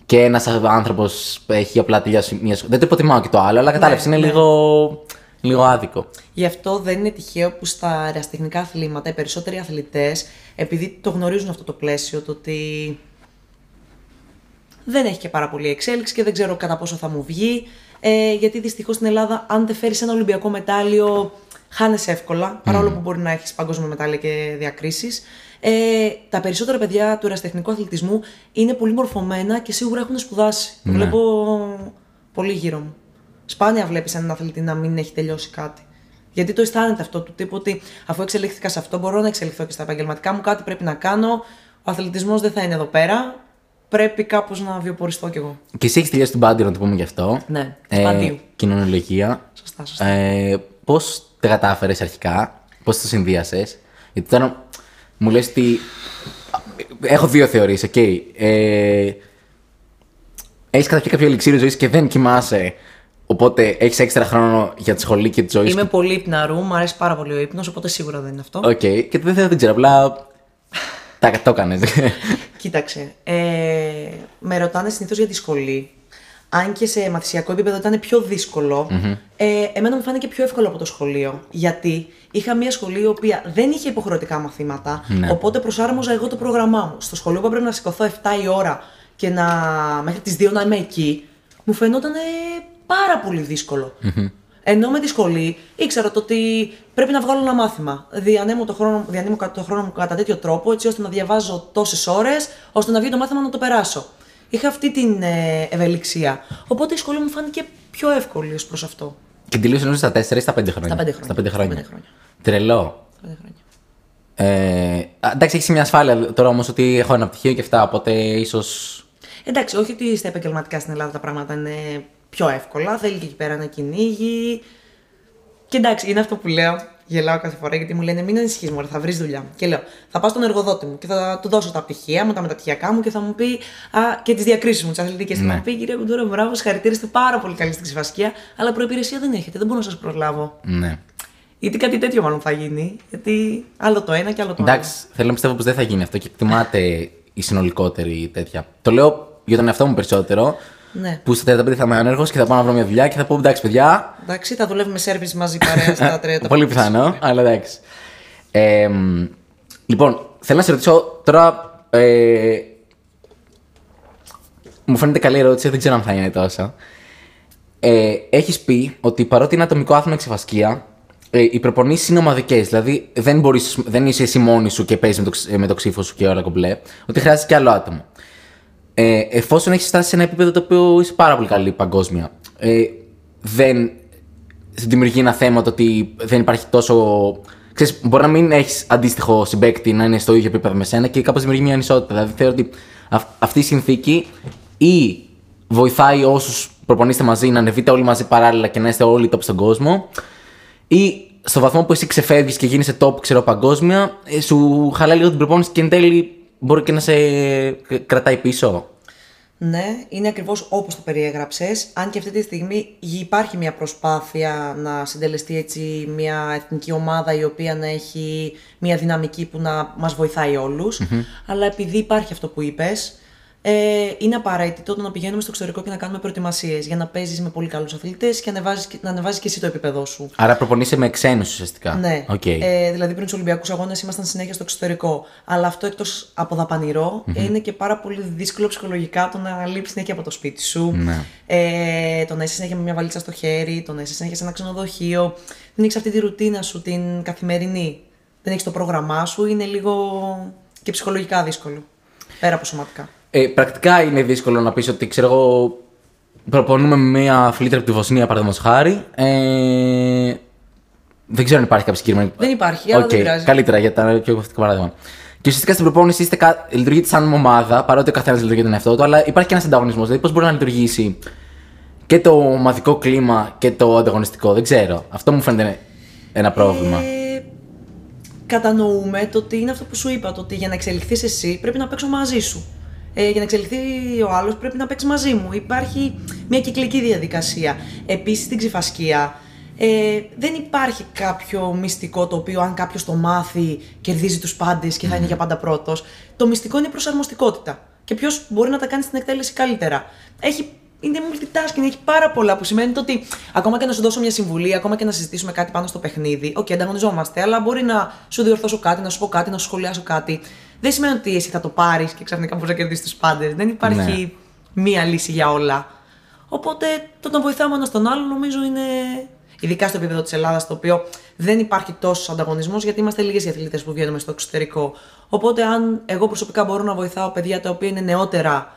και ένας άνθρωπος έχει απλά τελειώσει μια σχολή. Δεν το υποτιμάω και το άλλο, αλλά κατάλαβες, Ναι, είναι ναι. λίγο, λίγο άδικο. Γι' αυτό δεν είναι τυχαίο που στα αεραστεχνικά αθλήματα οι περισσότεροι αθλητές, επειδή το γνωρίζουν αυτό το πλαίσιο, το ότι δεν έχει και πάρα πολύ εξέλιξη και δεν ξέρω κατά πόσο θα μου βγει. Ε, γιατί δυστυχώς στην Ελλάδα, αν δεν φέρεις ένα Ολυμπιακό μετάλλιο, χάνεσαι εύκολα, παρόλο που μπορεί να έχεις παγκόσμιο μετάλλιο και διακρίσεις. Ε, τα περισσότερα παιδιά του ερασιτεχνικού αθλητισμού είναι πολύ μορφωμένα και σίγουρα έχουν σπουδάσει. Το βλέπω πολύ γύρω μου. Σπάνια βλέπεις έναν αθλητή να μην έχει τελειώσει κάτι. Γιατί το αισθάνεται αυτό του τύπου ότι αφού εξελίχθηκα σε αυτό, μπορώ να εξελιχθώ και στα επαγγελματικά μου, κάτι πρέπει να κάνω. Ο αθλητισμός δεν θα είναι εδώ πέρα. Πρέπει κάπως να βιοποριστώ κι εγώ. Και εσύ έχεις τελειώσει την Πάντειο, να το πούμε γι' αυτό. Ναι, της Παντείου. κοινωνιολογία. Σωστά, σωστά. Ε, πώς τα κατάφερες αρχικά, πώς το συνδύασες. Γιατί τώρα μου λες ότι. Έχω δύο θεωρίες, οκ. Ε, έχεις καταπιεί κάποιο ελιξήριο ζωής και δεν κοιμάσαι. Οπότε έχεις έξτρα χρόνο για τη σχολή και τη ζωή Είμαι σου. πολύ υπναρού, μου αρέσει πάρα πολύ ο ύπνος, οπότε σίγουρα δεν είναι αυτό. Οκ. Και δεν, δεν ξέρω, απλά. Το έκανες. Κοίταξε. Ε, με ρωτάνε συνήθως για τη σχολή. Αν και σε μαθησιακό επίπεδο ήταν πιο δύσκολο ε, εμένα μου φάνηκε πιο εύκολο από το σχολείο. Γιατί είχα μια σχολή η οποία δεν είχε υποχρεωτικά μαθήματα, οπότε προσάρμοζα εγώ το πρόγραμμά μου. Στο σχολείο που έπρεπε να σηκωθώ 7 η ώρα και να, μέχρι τις 2 να είμαι εκεί, μου φαινόταν ε, πάρα πολύ δύσκολο. Ενώ με τη σχολή ήξερα το ότι πρέπει να βγάλω ένα μάθημα. Διανέμω το χρόνο, διανέμω κα- το χρόνο μου κατά τέτοιο τρόπο, έτσι ώστε να διαβάζω τόσες ώρες, ώστε να βγει το μάθημα να το περάσω. Είχα αυτή την ε, ευελιξία. Οπότε η σχολή μου φάνηκε πιο εύκολη ως προς αυτό. και τελείωσες νομίζω στα 4 ή στα 5 χρόνια; Στα πέντε χρόνια. Στα πέντε Στα χρόνια. πέντε χρόνια. Τρελό. Πέντε χρόνια. Ε, α, εντάξει, έχεις μια ασφάλεια τώρα όμως ότι έχω ένα πτυχίο και αυτά, οπότε ίσω. Εντάξει, όχι ότι στα επαγγελματικά στην Ελλάδα τα πράγματα είναι πιο εύκολα. Θέλει και εκεί πέρα ένα κυνήγι. Και εντάξει, είναι αυτό που λέω. Γελάω κάθε φορά γιατί μου λένε Μην ανησυχείς, Μωρέ, θα βρεις δουλειά. Και λέω: Θα πάω στον εργοδότη μου και θα του δώσω τα πτυχία μου, τα μεταπτυχιακά μου και θα μου πει Α, και τις διακρίσεις μου, τις αθλητικές. Και θα Ναι. μου πει: Κυρία Κουντούρα, μπράβο, συγχαρητήρια, είστε πάρα πολύ καλή στην ξεφασκία, αλλά προπηρεσία δεν έχετε, δεν μπορώ να σας προλάβω. Ναι. Γιατί κάτι τέτοιο μάλλον θα γίνει. Γιατί άλλο το ένα και άλλο το άλλο. Εντάξει, θέλω να πιστεύω πως δεν θα γίνει αυτό και εκτιμάται η συνολικότερη τέτοια. Το λέω για τον εαυτό μου περισσότερο. Ναι. Που στα 35 θα είμαι άνεργος και θα πάω να βρω μια δουλειά και θα πω εντάξει, παιδιά. Εντάξει, θα δουλεύουμε service μαζί παρέα στα (laughs) 30. Πολύ πιθανό, αλλά εντάξει. Ε, μ, λοιπόν, θέλω να σε ρωτήσω τώρα. Ε, μου φαίνεται καλή ερώτηση, δεν ξέρω αν θα είναι τόσο. Ε, Έχεις πει ότι παρότι είναι ατομικό άθλημα εξεφασκία, ε, οι προπονήσεις είναι ομαδικές. Δηλαδή δεν, μπορείς, δεν είσαι εσύ μόνη σου και παίζεις με, το ξ- με το ξύφο σου και ώρα κομπλέ. Ότι χρειάζεται και άλλο άτομο. Ε, εφόσον έχεις φτάσει σε ένα επίπεδο το οποίο είσαι πάρα πολύ καλή παγκόσμια, ε, δεν δημιουργεί ένα θέμα το ότι δεν υπάρχει τόσο. Ξέρεις, μπορεί να μην έχεις αντίστοιχο συμπέκτη να είναι στο ίδιο επίπεδο με σένα και κάπως δημιουργεί μια ανισότητα. Δηλαδή θεωρώ ότι αυ- αυτή η συνθήκη ή βοηθάει όσους προπονείστε μαζί να ανεβείτε όλοι μαζί παράλληλα και να είστε όλοι top στον κόσμο, ή στο βαθμό που εσύ ξεφεύγεις και γίνεσαι top, ξέρω, παγκόσμια, ε, σου χαλάει λίγο την προπόνηση και εν τέλει μπορεί και να σε κρατάει πίσω. Ναι, είναι ακριβώς όπως το περιέγραψες, αν και αυτή τη στιγμή υπάρχει μια προσπάθεια να συντελεστεί έτσι μια εθνική ομάδα η οποία να έχει μια δυναμική που να μας βοηθάει όλους, αλλά επειδή υπάρχει αυτό που είπες, ε, είναι απαραίτητο το να πηγαίνουμε στο εξωτερικό και να κάνουμε προετοιμασίες για να παίζεις με πολύ καλούς αθλητές και να ανεβάζεις, και- να ανεβάζεις και εσύ το επίπεδό σου. Άρα προπονείσαι με ξένους ουσιαστικά. Ναι. Οκ. Ε, δηλαδή πριν τους Ολυμπιακούς Αγώνες ήμασταν συνέχεια στο εξωτερικό. Αλλά αυτό εκτός από δαπανηρό, είναι και πάρα πολύ δύσκολο ψυχολογικά το να λείπει συνέχεια από το σπίτι σου. Ναι. Ε, το να είσαι συνέχεια με μια βαλίτσα στο χέρι, το να είσαι συνέχεια σε ένα ξενοδοχείο. Δεν έχεις αυτή τη ρουτίνα σου την καθημερινή. Δεν έχεις το πρόγραμμά σου, είναι λίγο και ψυχολογικά δύσκολο. Πέρα από σωματικά. Ε, πρακτικά είναι δύσκολο να πεις ότι ξέρω εγώ προπονούμε με μια φλήτρα από τη Βοσνία παραδείγματος χάρη. Ε, δεν ξέρω αν υπάρχει κάποια συγκεκριμένη. Δεν υπάρχει, αλλά Οκ, δεν πειράζει. Καλύτερα για τα πιο κουφά παράδειγμα. Και ουσιαστικά στην προπόνηση είστε κα... λειτουργείτε σαν ομάδα, παρότι ο καθένας λειτουργεί τον εαυτό του, αλλά υπάρχει και ένας ανταγωνισμός. Δηλαδή, πώς μπορεί να λειτουργήσει και το ομαδικό κλίμα και το ανταγωνιστικό. Δεν ξέρω. Αυτό μου φαίνεται ένα πρόβλημα. Ε, κατανοούμε το ότι είναι αυτό που σου είπα, το ότι για να εξελιχθείς εσύ πρέπει να παίξω μαζί σου. Ε, για να εξελιχθεί ο άλλος πρέπει να παίξει μαζί μου. Υπάρχει μια κυκλική διαδικασία. Επίσης στην ξιφασκία Ε, δεν υπάρχει κάποιο μυστικό το οποίο αν κάποιος το μάθει κερδίζει τους πάντες και θα είναι για πάντα πρώτος. Το μυστικό είναι η προσαρμοστικότητα. Και ποιος μπορεί να τα κάνει στην εκτέλεση καλύτερα. Έχει είναι multitasking, έχει πάρα πολλά που σημαίνει το ότι ακόμα και να σου δώσω μια συμβουλή, ακόμα και να συζητήσουμε κάτι πάνω στο παιχνίδι, οκ, okay, ανταγωνιζόμαστε, αλλά μπορεί να σου διορθώσω κάτι, να σου πω κάτι, να σου σχολιάσω κάτι. Δεν σημαίνει ότι εσύ θα το πάρεις και ξαφνικά μπορείς να κερδίσεις τους πάντες. Δεν υπάρχει ναι. μία λύση για όλα. Οπότε το να βοηθάμε ένας τον άλλο νομίζω είναι. Ειδικά στο επίπεδο της Ελλάδας, το οποίο δεν υπάρχει τόσος ανταγωνισμός, γιατί είμαστε λίγες οι αθλητές που βγαίνουμε στο εξωτερικό. Οπότε, αν εγώ προσωπικά μπορώ να βοηθάω παιδιά τα οποία είναι νεότερα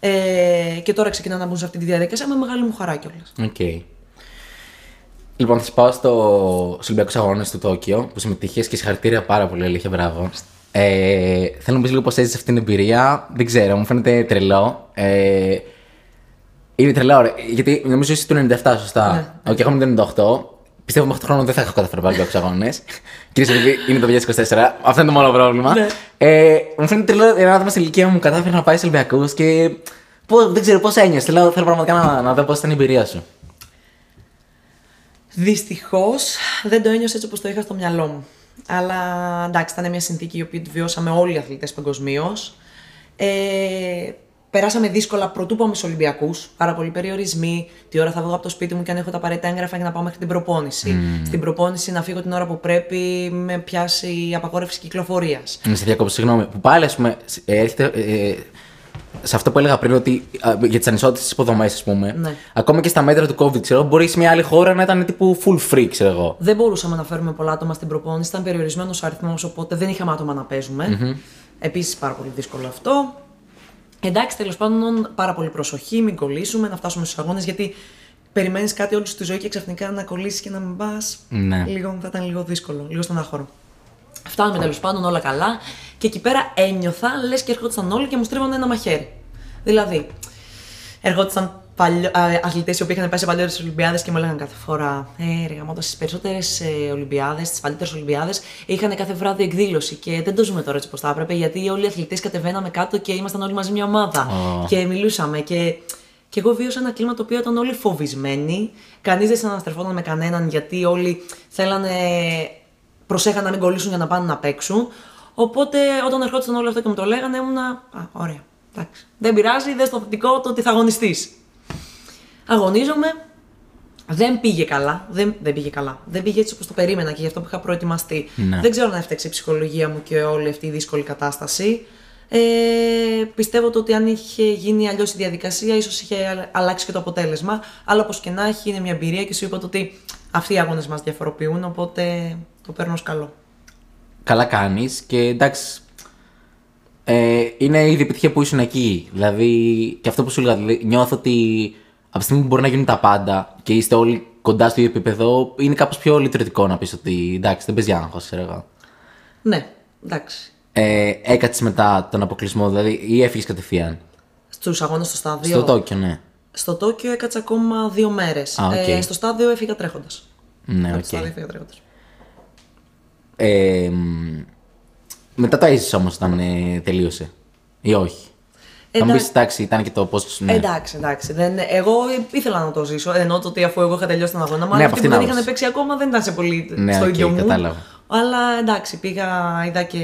ε, και τώρα ξεκινάνε να μπουν σε αυτή τη διαδικασία με μεγάλη μου χαρά κιόλας. Okay. Λοιπόν, θα σας πάω στο Ολυμπιακούς Αγώνες του Τόκιο που συμμετείχες και συγχαρητήρια πάρα πολύ, Αλήθεια, μπράβο. Ε, θέλω να πεις λίγο πώς έζησε αυτή την εμπειρία. Δεν ξέρω, μου φαίνεται τρελό. Ε, είναι τρελό, ωραία. Γιατί νομίζω είσαι του 97, σωστά. Ναι. Okay, έχουμε το 98. Πιστεύω με 8 χρόνια δεν θα έχω καταφέρει να πάρει αγώνες. (laughs) Κυρίω επειδή είναι το 2024. Αυτό είναι το μόνο πρόβλημα. Ναι. Ε, μου φαίνεται τρελό ένα άτομο στην ηλικία μου κατάφερε να πάει σε Ολυμπιακούς και. δεν ξέρω πώς ένιωσε. Θέλω, θέλω πραγματικά να, να δω πώς ήταν η εμπειρία σου. Δυστυχώς δεν το ένιωσε έτσι όπως το είχα στο μυαλό μου. Αλλά εντάξει, ήταν μια συνθήκη η οποία τη βιώσαμε όλοι οι αθλητές παγκοσμίως. Ε, Περάσαμε δύσκολα πρωτού πάμε στους Ολυμπιακούς. Πάρα πολλοί περιορισμοί. Τι ώρα θα βγω από το σπίτι μου και αν έχω τα απαραίτητα έγγραφα για να πάω μέχρι την προπόνηση. Mm. Στην προπόνηση να φύγω την ώρα που πρέπει, με πιάσει η απαγόρευση κυκλοφορίας. Να σε διακόψω, συγγνώμη. Που πάλι, ας πούμε, έρχεται. Ε, σε αυτό που έλεγα πριν, ότι για τις ανισότητες της υποδομέ, ας πούμε, ναι. ακόμα και στα μέτρα του COVID, ξέρω, μπορεί σε μια άλλη χώρα να ήταν τύπου full free, ξέρω εγώ. Δεν μπορούσαμε να φέρουμε πολλά άτομα στην προπόνηση, ήταν περιορισμένος αριθμός, οπότε δεν είχαμε άτομα να παίζουμε. Mm-hmm. Επίσης πάρα πολύ δύσκολο αυτό. Εντάξει, τέλος πάντων, πάρα πολύ προσοχή, μην κολλήσουμε, να φτάσουμε στους αγώνες γιατί περιμένεις κάτι όλη τη ζωή και ξαφνικά να κολλήσεις και να μην πας. Ναι. Λίγο, θα ήταν λίγο δύσκολο, λίγο στον άχωρο. Φτάνουμε τέλος πάντων όλα καλά και εκεί πέρα ένιωθα λες και έρχονταν όλοι και μου στρίβανε ένα μαχαίρι. Δηλαδή, ερχόντουσαν αθλητές οι οποίοι είχαν πάει σε παλιότερες Ολυμπιάδες και μου έλεγαν κάθε φορά: Ε, ρε, γαμώτα στις περισσότερες ε, Ολυμπιάδες, στι παλιότερες Ολυμπιάδες, είχαν κάθε βράδυ εκδήλωση. Και δεν το ζούμε τώρα έτσι πώ θα έπρεπε, γιατί όλοι οι αθλητές κατεβαίναμε κάτω και ήμασταν όλοι μαζί μια ομάδα. Oh. Και μιλούσαμε. Και, και εγώ βίωσα ένα κλίμα το οποίο ήταν όλοι φοβισμένοι. Κανείς δεν συναναστρεφόταν με κανέναν, γιατί όλοι θέλανε. Προσέχαν να μην κολλήσουν για να πάνε να παίξουν. Οπότε όταν ερχόντουσαν όλοι αυτό και μου το λέγανε, ήμουνα. Α, ωραία. Εντάξει. Δεν πειράζει, δες στο θετικό το ότι θα αγωνιστείς. Αγωνίζομαι. Δεν πήγε καλά. Δεν, δεν πήγε καλά. Δεν πήγε έτσι όπως το περίμενα και γι' αυτό που είχα προετοιμαστεί. Ναι. Δεν ξέρω αν έφταξε η ψυχολογία μου και όλη αυτή η δύσκολη κατάσταση. Ε, πιστεύω ότι αν είχε γίνει αλλιώς η διαδικασία, ίσως είχε αλλάξει και το αποτέλεσμα. Αλλά όπως και να έχει, είναι μια εμπειρία και σου είπα ότι αυτοί οι αγώνε μας διαφοροποιούν. Οπότε το παίρνω ως καλό. Καλά κάνεις και εντάξει. Ε, είναι η επιτυχία που ήσουν εκεί. Δηλαδή, και αυτό που σου έλεγα, δηλαδή, νιώθω ότι από τη στιγμή που μπορεί να γίνουν τα πάντα και είστε όλοι κοντά στο ίδιο επίπεδο, είναι κάπως πιο λειτουργικό να πεις ότι εντάξει, δεν παίζει άγχος, ξέρω εγώ. Ναι, εντάξει. Ε, Έκατσε μετά τον αποκλεισμό, δηλαδή, ή έφυγες κατευθείαν. Στους αγώνες στο στάδιο. Στο Τόκιο, ναι. Στο Τόκιο έκατσα ακόμα δύο μέρες. Okay. Ε, στο στάδιο έφυγα τρέχοντας. Ναι, οκ. Okay. Στο στάδιο έφυγα τρέχοντας. Ε, μετά το έζησες όμως όταν ε, τελείωσε, ή όχι. Θα μου πεις εντάξει, ήταν και το πώς. Ναι. Εντάξει, εντάξει. Δεν, εγώ ήθελα να το ζήσω. Ενώ το ότι αφού εγώ είχα τελειώσει τον αγώνα, μάλλον ναι, αυτοί που δεν είχαν παίξει ακόμα δεν ήταν σε πολύ ναι, στο okay, ίδιο mood. Κατάλαβα. Αλλά εντάξει, πήγα, είδα και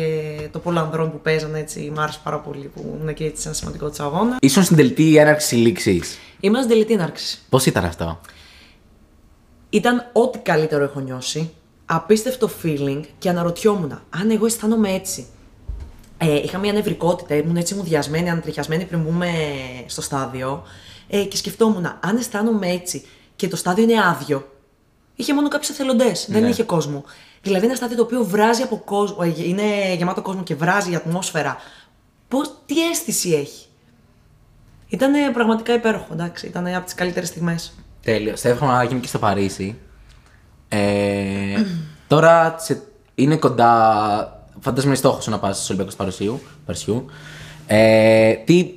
το όπλο ανδρών που παίζανε έτσι. Μ' άρεσε πάρα πολύ που είναι και έτσι ένα σημαντικό της αγώνα. Ήσουν στην τελετή έναρξης λήξης; Ήμουν στην τελετή έναρξης. Πώς ήταν αυτό; Ήταν ό,τι καλύτερο έχω νιώσει. Απίστευτο feeling και αναρωτιόμουν αν εγώ αισθάνομαι έτσι ε, είχα μια νευρικότητα, ήμουν έτσι μουδιασμένη, αντριχιασμένη πριν μπούμε στο στάδιο ε, και σκεφτόμουν αν αισθάνομαι έτσι και το στάδιο είναι άδειο. Είχε μόνο κάποιους εθελοντές, δεν ναι. είχε κόσμο. Δηλαδή ένα στάδιο το οποίο βράζει από κόσμο, ε, είναι γεμάτο κόσμο και βράζει η ατμόσφαιρα. Πώς, τι αίσθηση έχει; Ήταν πραγματικά υπέροχο, εντάξει. Ήταν από τις καλύτερες στιγμές. Τέλειο. Σε εύχομαι να γίνει και στο Παρίσι. Ε, (clears throat) τώρα είναι κοντά φαντάζομαι είναι στόχος να πας στους Ολυμπιακούς Παρισιού. Παρισιού. Ε, τι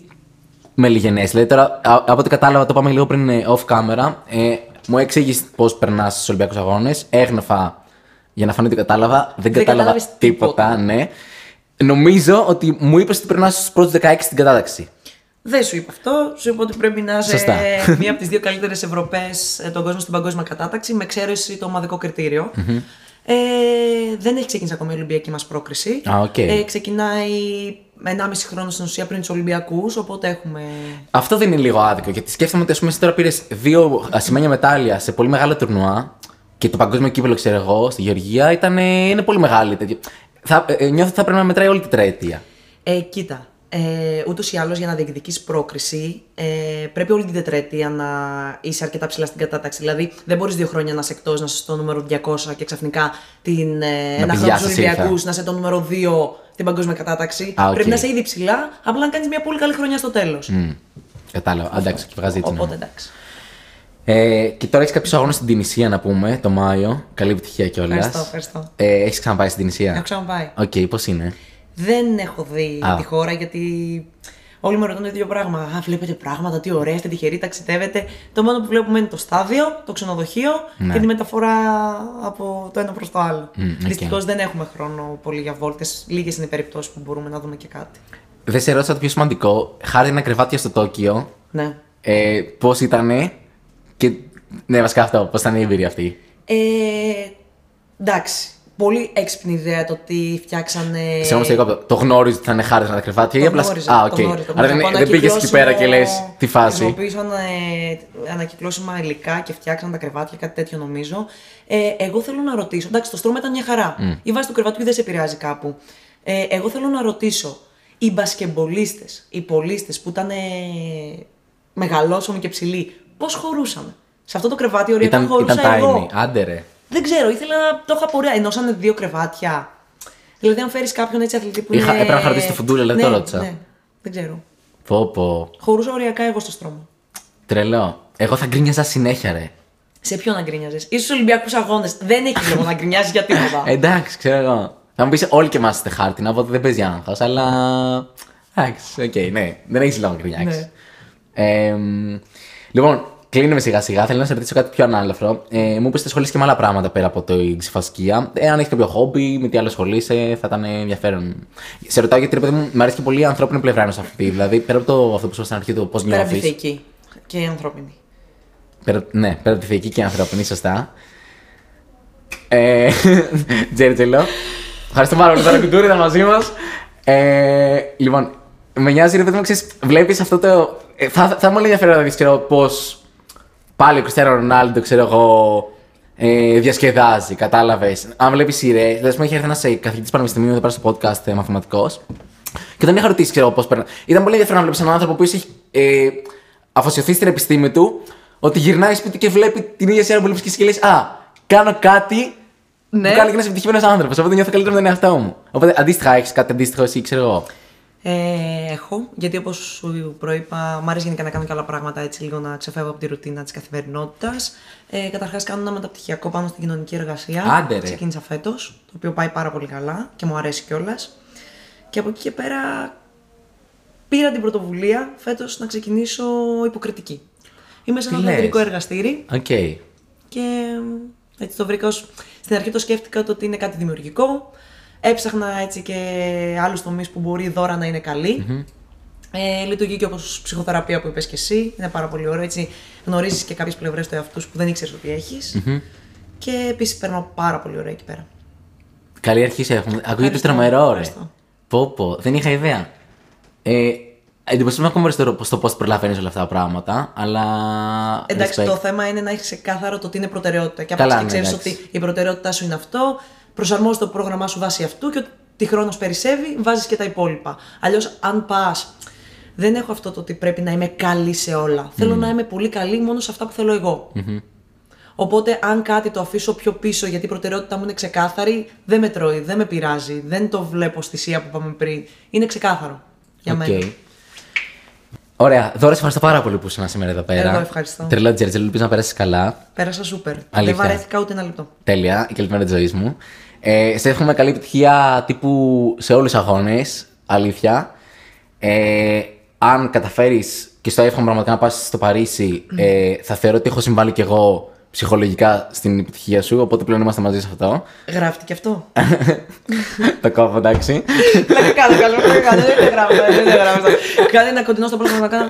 με λιγενές, δηλαδή τώρα από ό,τι κατάλαβα, το πάμε λίγο πριν ε, off camera. Ε, μου εξήγησες πώς περνάς στους Ολυμπιακούς Αγώνες. Έγνεφα για να φανεί ότι κατάλαβα. Δεν, δεν κατάλαβα τίποτα, τίποτα, ναι. Νομίζω ότι μου είπες ότι περνάς στους πρώτους 16 στην κατάταξη. Δεν σου είπα αυτό. Σου είπα ότι πρέπει να είσαι Σωστά. (laughs) μία από τις δύο καλύτερες Ευρωπαίες στον κόσμο στην παγκόσμια κατάταξη, με εξαίρεση το ομαδικό κριτήριο. Ε, δεν έχει ξεκινήσει ακόμη η Ολυμπιακή μας πρόκριση. Α, οκ. ε, ξεκινάει 1,5 χρόνο στην ουσία πριν τους Ολυμπιακούς, οπότε έχουμε. Αυτό δεν είναι λίγο άδικο, γιατί σκέφτομαι ότι ας πούμε, εσύ τώρα πήρες δύο ασημένια μετάλλια σε πολύ μεγάλο τουρνουά και το παγκόσμιο κύπελο, ξέρω εγώ, στη Γεωργία ήταν, ε, είναι πολύ μεγάλη. τέτοιο. Θα, ε, ε, νιώθω ότι θα πρέπει να μετράει όλη την τετραετία. Ε, κοίτα. Ε, Ούτως ή άλλως για να διεκδικήσεις πρόκριση, ε, πρέπει όλη την τετραετία να είσαι αρκετά ψηλά στην κατάταξη. Δηλαδή, δεν μπορείς δύο χρόνια να είσαι εκτός, να είσαι στο νούμερο 200 και ξαφνικά την, ε, ένα πεις, χρόνο «Γεια στους σας, Ολυμπιακούς ήρθα». να είσαι το νούμερο 2 στην παγκόσμια κατάταξη. Α, οκ. Πρέπει να είσαι ήδη ψηλά, απλά να κάνεις μια πολύ καλή χρονιά στο τέλος. Μμ, κατάλαβα. Εντάξει, και βγάζει έτσι. ναι. Οπότε εντάξει. Ε, και τώρα έχεις κάποιους αγώνες στην Τυνησία να πούμε, το Μάιο. Καλή επιτυχία κιόλας. Ευχαριστώ, ευχαριστώ. Ε, έχεις ξαναπάει στην Τυνησία; Έχω ξαναπάει. Οκ, πώς είναι; Δεν έχω δει Α. τη χώρα γιατί όλοι με ρωτούν το ίδιο πράγμα. Α, βλέπετε πράγματα, τι ωραία, είστε τυχεροί, ταξιδεύετε. Το μόνο που βλέπουμε είναι το στάδιο, το ξενοδοχείο Ναι. και τη μεταφορά από το ένα προς το άλλο. Μμ, οκ. Δυστυχώς δεν έχουμε χρόνο πολύ για βόλτες. Λίγες είναι οι περιπτώσεις που μπορούμε να δούμε και κάτι. Δεν σε ρώτησα το πιο σημαντικό. Χάρτινα κρεβάτια στο Τόκιο. Ναι. Ε, πώς ήτανε; Και. Ναι, βασικά αυτό. Πώς ήταν η εμπειρία αυτή; Ε, εντάξει. Πολύ έξυπνη ιδέα το ότι φτιάξανε. Συγγνώμη, σε διακόπτω. Το γνώριζες ότι θα είναι χάρτινα τα κρεβάτια ή Το απλά. γνώριζα, Α, το οκ. γνώριζα, το Άρα δεν, γνώριζα. δεν πήγες εκεί πέρα και λες Ανακυκλώσιμο- τη φάση. Χρησιμοποίησαν ε, ανακυκλώσιμα υλικά και φτιάξαν τα κρεβάτια, κάτι τέτοιο νομίζω. Ε, εγώ θέλω να ρωτήσω. Εντάξει, το στρώμα ήταν μια χαρά. Η βάση του κρεβατιού δεν σε επηρεάζει κάπου. Ε, εγώ θέλω να ρωτήσω. Οι μπασκεμπολίστες, οι πολίστες που ήταν ε, μεγαλόσωμοι και ψηλοί, πώς χωρούσαν. Σε αυτό το κρεβάτι οριακά Ήταν, χωρούσα ήταν εγώ. tiny. Άντε ρε. Δεν ξέρω, ήθελα να το είχα πορεία. Ενώσανε δύο κρεβάτια. Δηλαδή, αν φέρεις κάποιον έτσι αθλητή που Είχα- είναι. έπρεπε να χαρτίσει το φουντούλι, αλλά δεν ναι, το ρώτησα. Ναι, δεν ξέρω. Πω πω. Χωρούσα οριακά εγώ στο στρώμα. Τρελό. Εγώ θα γκρίνιαζα συνέχεια, ρε. Σε ποιον να γκρίνιαζε, ίσω στους Ολυμπιακούς Αγώνες. Δεν έχει λόγο να γκρινιάζεις για τίποτα. (laughs) Εντάξει, ξέρω εγώ. Θα μου πεις όλοι και εμάς είστε χάρτινα, οπότε δεν παίζει άγχο, αλλά. Εντάξει, οκ, ναι. Δεν έχεις λόγο να γκρινιάξεις. Ναι. Ε, μ, λοιπόν, κλείνουμε σιγά σιγά. Θέλω να σε ρωτήσω κάτι πιο ανάλαφρο. Ε, μου είπες ότι ασχολείσαι και με άλλα πράγματα πέρα από τη ξιφασκία. Ε, αν έχεις κάποιο χόμπι, με τι άλλο ασχολείσαι, θα ήταν ενδιαφέρον. Σε ρωτάω γιατί ρε παιδί μου, μου αρέσει και πολύ η ανθρώπινη πλευρά ενός αθλητή. Δηλαδή, πέρα από το, αυτό που σου είπα στην αρχή, το πώς Πέρα από τη νιώθεις. θεϊκή και η ανθρώπινη. Πέρα, ναι, πέρα από τη θεϊκή και ανθρώπινη, σωστά. Ε, (laughs) Τζέρτζελο. Ευχαριστώ πάρα πολύ. Τώρα κουντούρι ήταν μαζί μας. Ε, λοιπόν, με νοιάζει ρε παιδί μου, ξέρεις, βλέπεις αυτό το... Ε, θα, θα μου λέει ενδιαφέρον να δεις, ξέρω, πώς πάλι ο Κριστιανό Ρονάλντο, ξέρω εγώ, ε, διασκεδάζει, κατάλαβες. Αν βλέπεις σειρές, δηλαδή, μου είχε έρθει ένας ε, καθηγητής πανεπιστημίου εδώ πέρα στο podcast, ε, μαθηματικός, και τον είχα ρωτήσει, ξέρω πώς περνά. Ήταν πολύ ενδιαφέρον να βλέπεις έναν άνθρωπο που έχει ε, αφοσιωθείς στην επιστήμη του, ότι γυρνάει σπίτι και βλέπει την ίδια σειρά που βλέπεις και εσύ και λες, Α, κάνω κάτι Ναι. που κάνει και ένας επιτυχημένος άνθρωπος. Οπότε νιώθω καλύτερα με τον εαυτό μου. Οπότε αντίστοιχα, έχεις κάτι αντίστοιχο εσύ, ξέρω εγώ. Ε, έχω, γιατί όπως σου προείπα, μου αρέσει γενικά να κάνω και άλλα πράγματα έτσι λίγο να ξεφεύγω από τη ρουτίνα της καθημερινότητας. Ε, Καταρχάς, κάνω ένα μεταπτυχιακό πάνω στην κοινωνική εργασία. Άντε, ρε. Ξεκίνησα φέτος, το οποίο πάει πάρα πολύ καλά και μου αρέσει κιόλας. Και από εκεί και πέρα πήρα την πρωτοβουλία φέτος να ξεκινήσω υποκριτική. Είμαι σε Τι ένα λες; θεατρικό εργαστήρι Οκ. και έτσι το βρήκα ως... Στην αρχή το σκέφτηκα το ότι είναι κάτι δημιουργικό. Έψαχνα έτσι και άλλους τομείς που μπορεί η Δώρα να είναι καλή. Ε, λειτουργεί και όπως ψυχοθεραπεία που είπες και εσύ. Είναι πάρα πολύ ωραίο. Έτσι γνωρίζεις και κάποιες πλευρές του εαυτού σου που δεν ήξερες ότι έχεις. Και επίσης περνάω πάρα πολύ ωραία εκεί πέρα. Καλή αρχή σε έχουμε. Ακούγεται Ευχαριστώ, τρομερό, ρε. ευχαριστώ. Πω, πω. Δεν είχα ιδέα. Ε, εντυπωσιάζομαι ακόμα περισσότερο στο πώς προλαβαίνεις όλα αυτά τα πράγματα, αλλά. Εντάξει, respect. το θέμα είναι να έχεις ξεκάθαρο το τι είναι προτεραιότητα. Και Καλά, από ναι, ξέρεις εντάξει. ότι η προτεραιότητά σου είναι αυτό, προσαρμόζεις το πρόγραμμά σου βάσει αυτού και ότι χρόνος περισσεύει, βάζεις και τα υπόλοιπα. Αλλιώς, αν πας. Δεν έχω αυτό το ότι πρέπει να είμαι καλή σε όλα. Θέλω να είμαι πολύ καλή μόνο σε αυτά που θέλω εγώ. Οπότε, αν κάτι το αφήσω πιο πίσω γιατί η προτεραιότητά μου είναι ξεκάθαρη, δεν με τρώει, δεν με πειράζει, δεν το βλέπω στη σία που είπαμε πριν. Είναι ξεκάθαρο για Οκ. μένα. Ωραία. Δώρα, σε ευχαριστώ πάρα πολύ που ήσουν σήμερα εδώ πέρα. Εγώ ευχαριστώ. Τρελό Τζέρτζελο, ελπίζω να περάσεις καλά. Πέρασα σούπερ. Αλήθεια. Δεν βαρέθηκα ούτε ένα λεπτό. Τέλεια, η καλυμμένα τη ζωή μου. Ε, σε εύχομαι καλή επιτυχία τύπου σε όλους τους αγώνες. Αλήθεια. Ε, αν καταφέρεις και στο εύχομαι πραγματικά να πας στο Παρίσι, ε, θα θεωρώ ότι έχω συμβάλει κι εγώ ψυχολογικά στην επιτυχία σου, οπότε πλέον είμαστε μαζί σε αυτό. Γράφτηκε και αυτό. (laughs) το κόβω, εντάξει. Δεν κάνω, κάνω, δεν κάνω, δεν γράφω, δεν γράφω. Κάνει ένα κοντινό στο πρόσωπο να κάνω.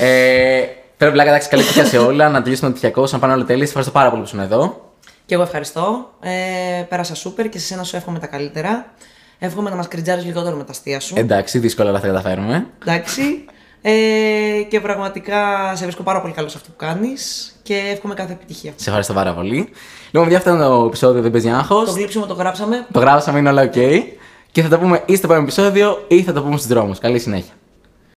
ε, Πρέπει να εντάξει, καλή επιτυχία σε όλα, να τελειώσουμε το τυχιακό, να πάνε όλα τέλεια. Ευχαριστώ πάρα πολύ που ήσουν εδώ. Και εγώ ευχαριστώ. Ε, πέρασα σούπερ και σε σένα σου εύχομαι τα καλύτερα. Εύχομαι να μας κριτζάρει λιγότερο με τα αστεία σου. Εντάξει, δύσκολα αλλά θα καταφέρουμε. Εντάξει. Ε, και πραγματικά σε βρίσκω πάρα πολύ καλός σε αυτό που κάνεις και εύχομαι κάθε επιτυχία. Σε ευχαριστώ πάρα πολύ. Λοιπόν, για αυτό το επεισόδιο δεν παίζει άγχος. Το γλύψιμο το γράψαμε. Το γράψαμε, είναι όλα OK. Και θα τα πούμε ή στο επόμενο επεισόδιο ή θα το πούμε στους δρόμους. Καλή συνέχεια.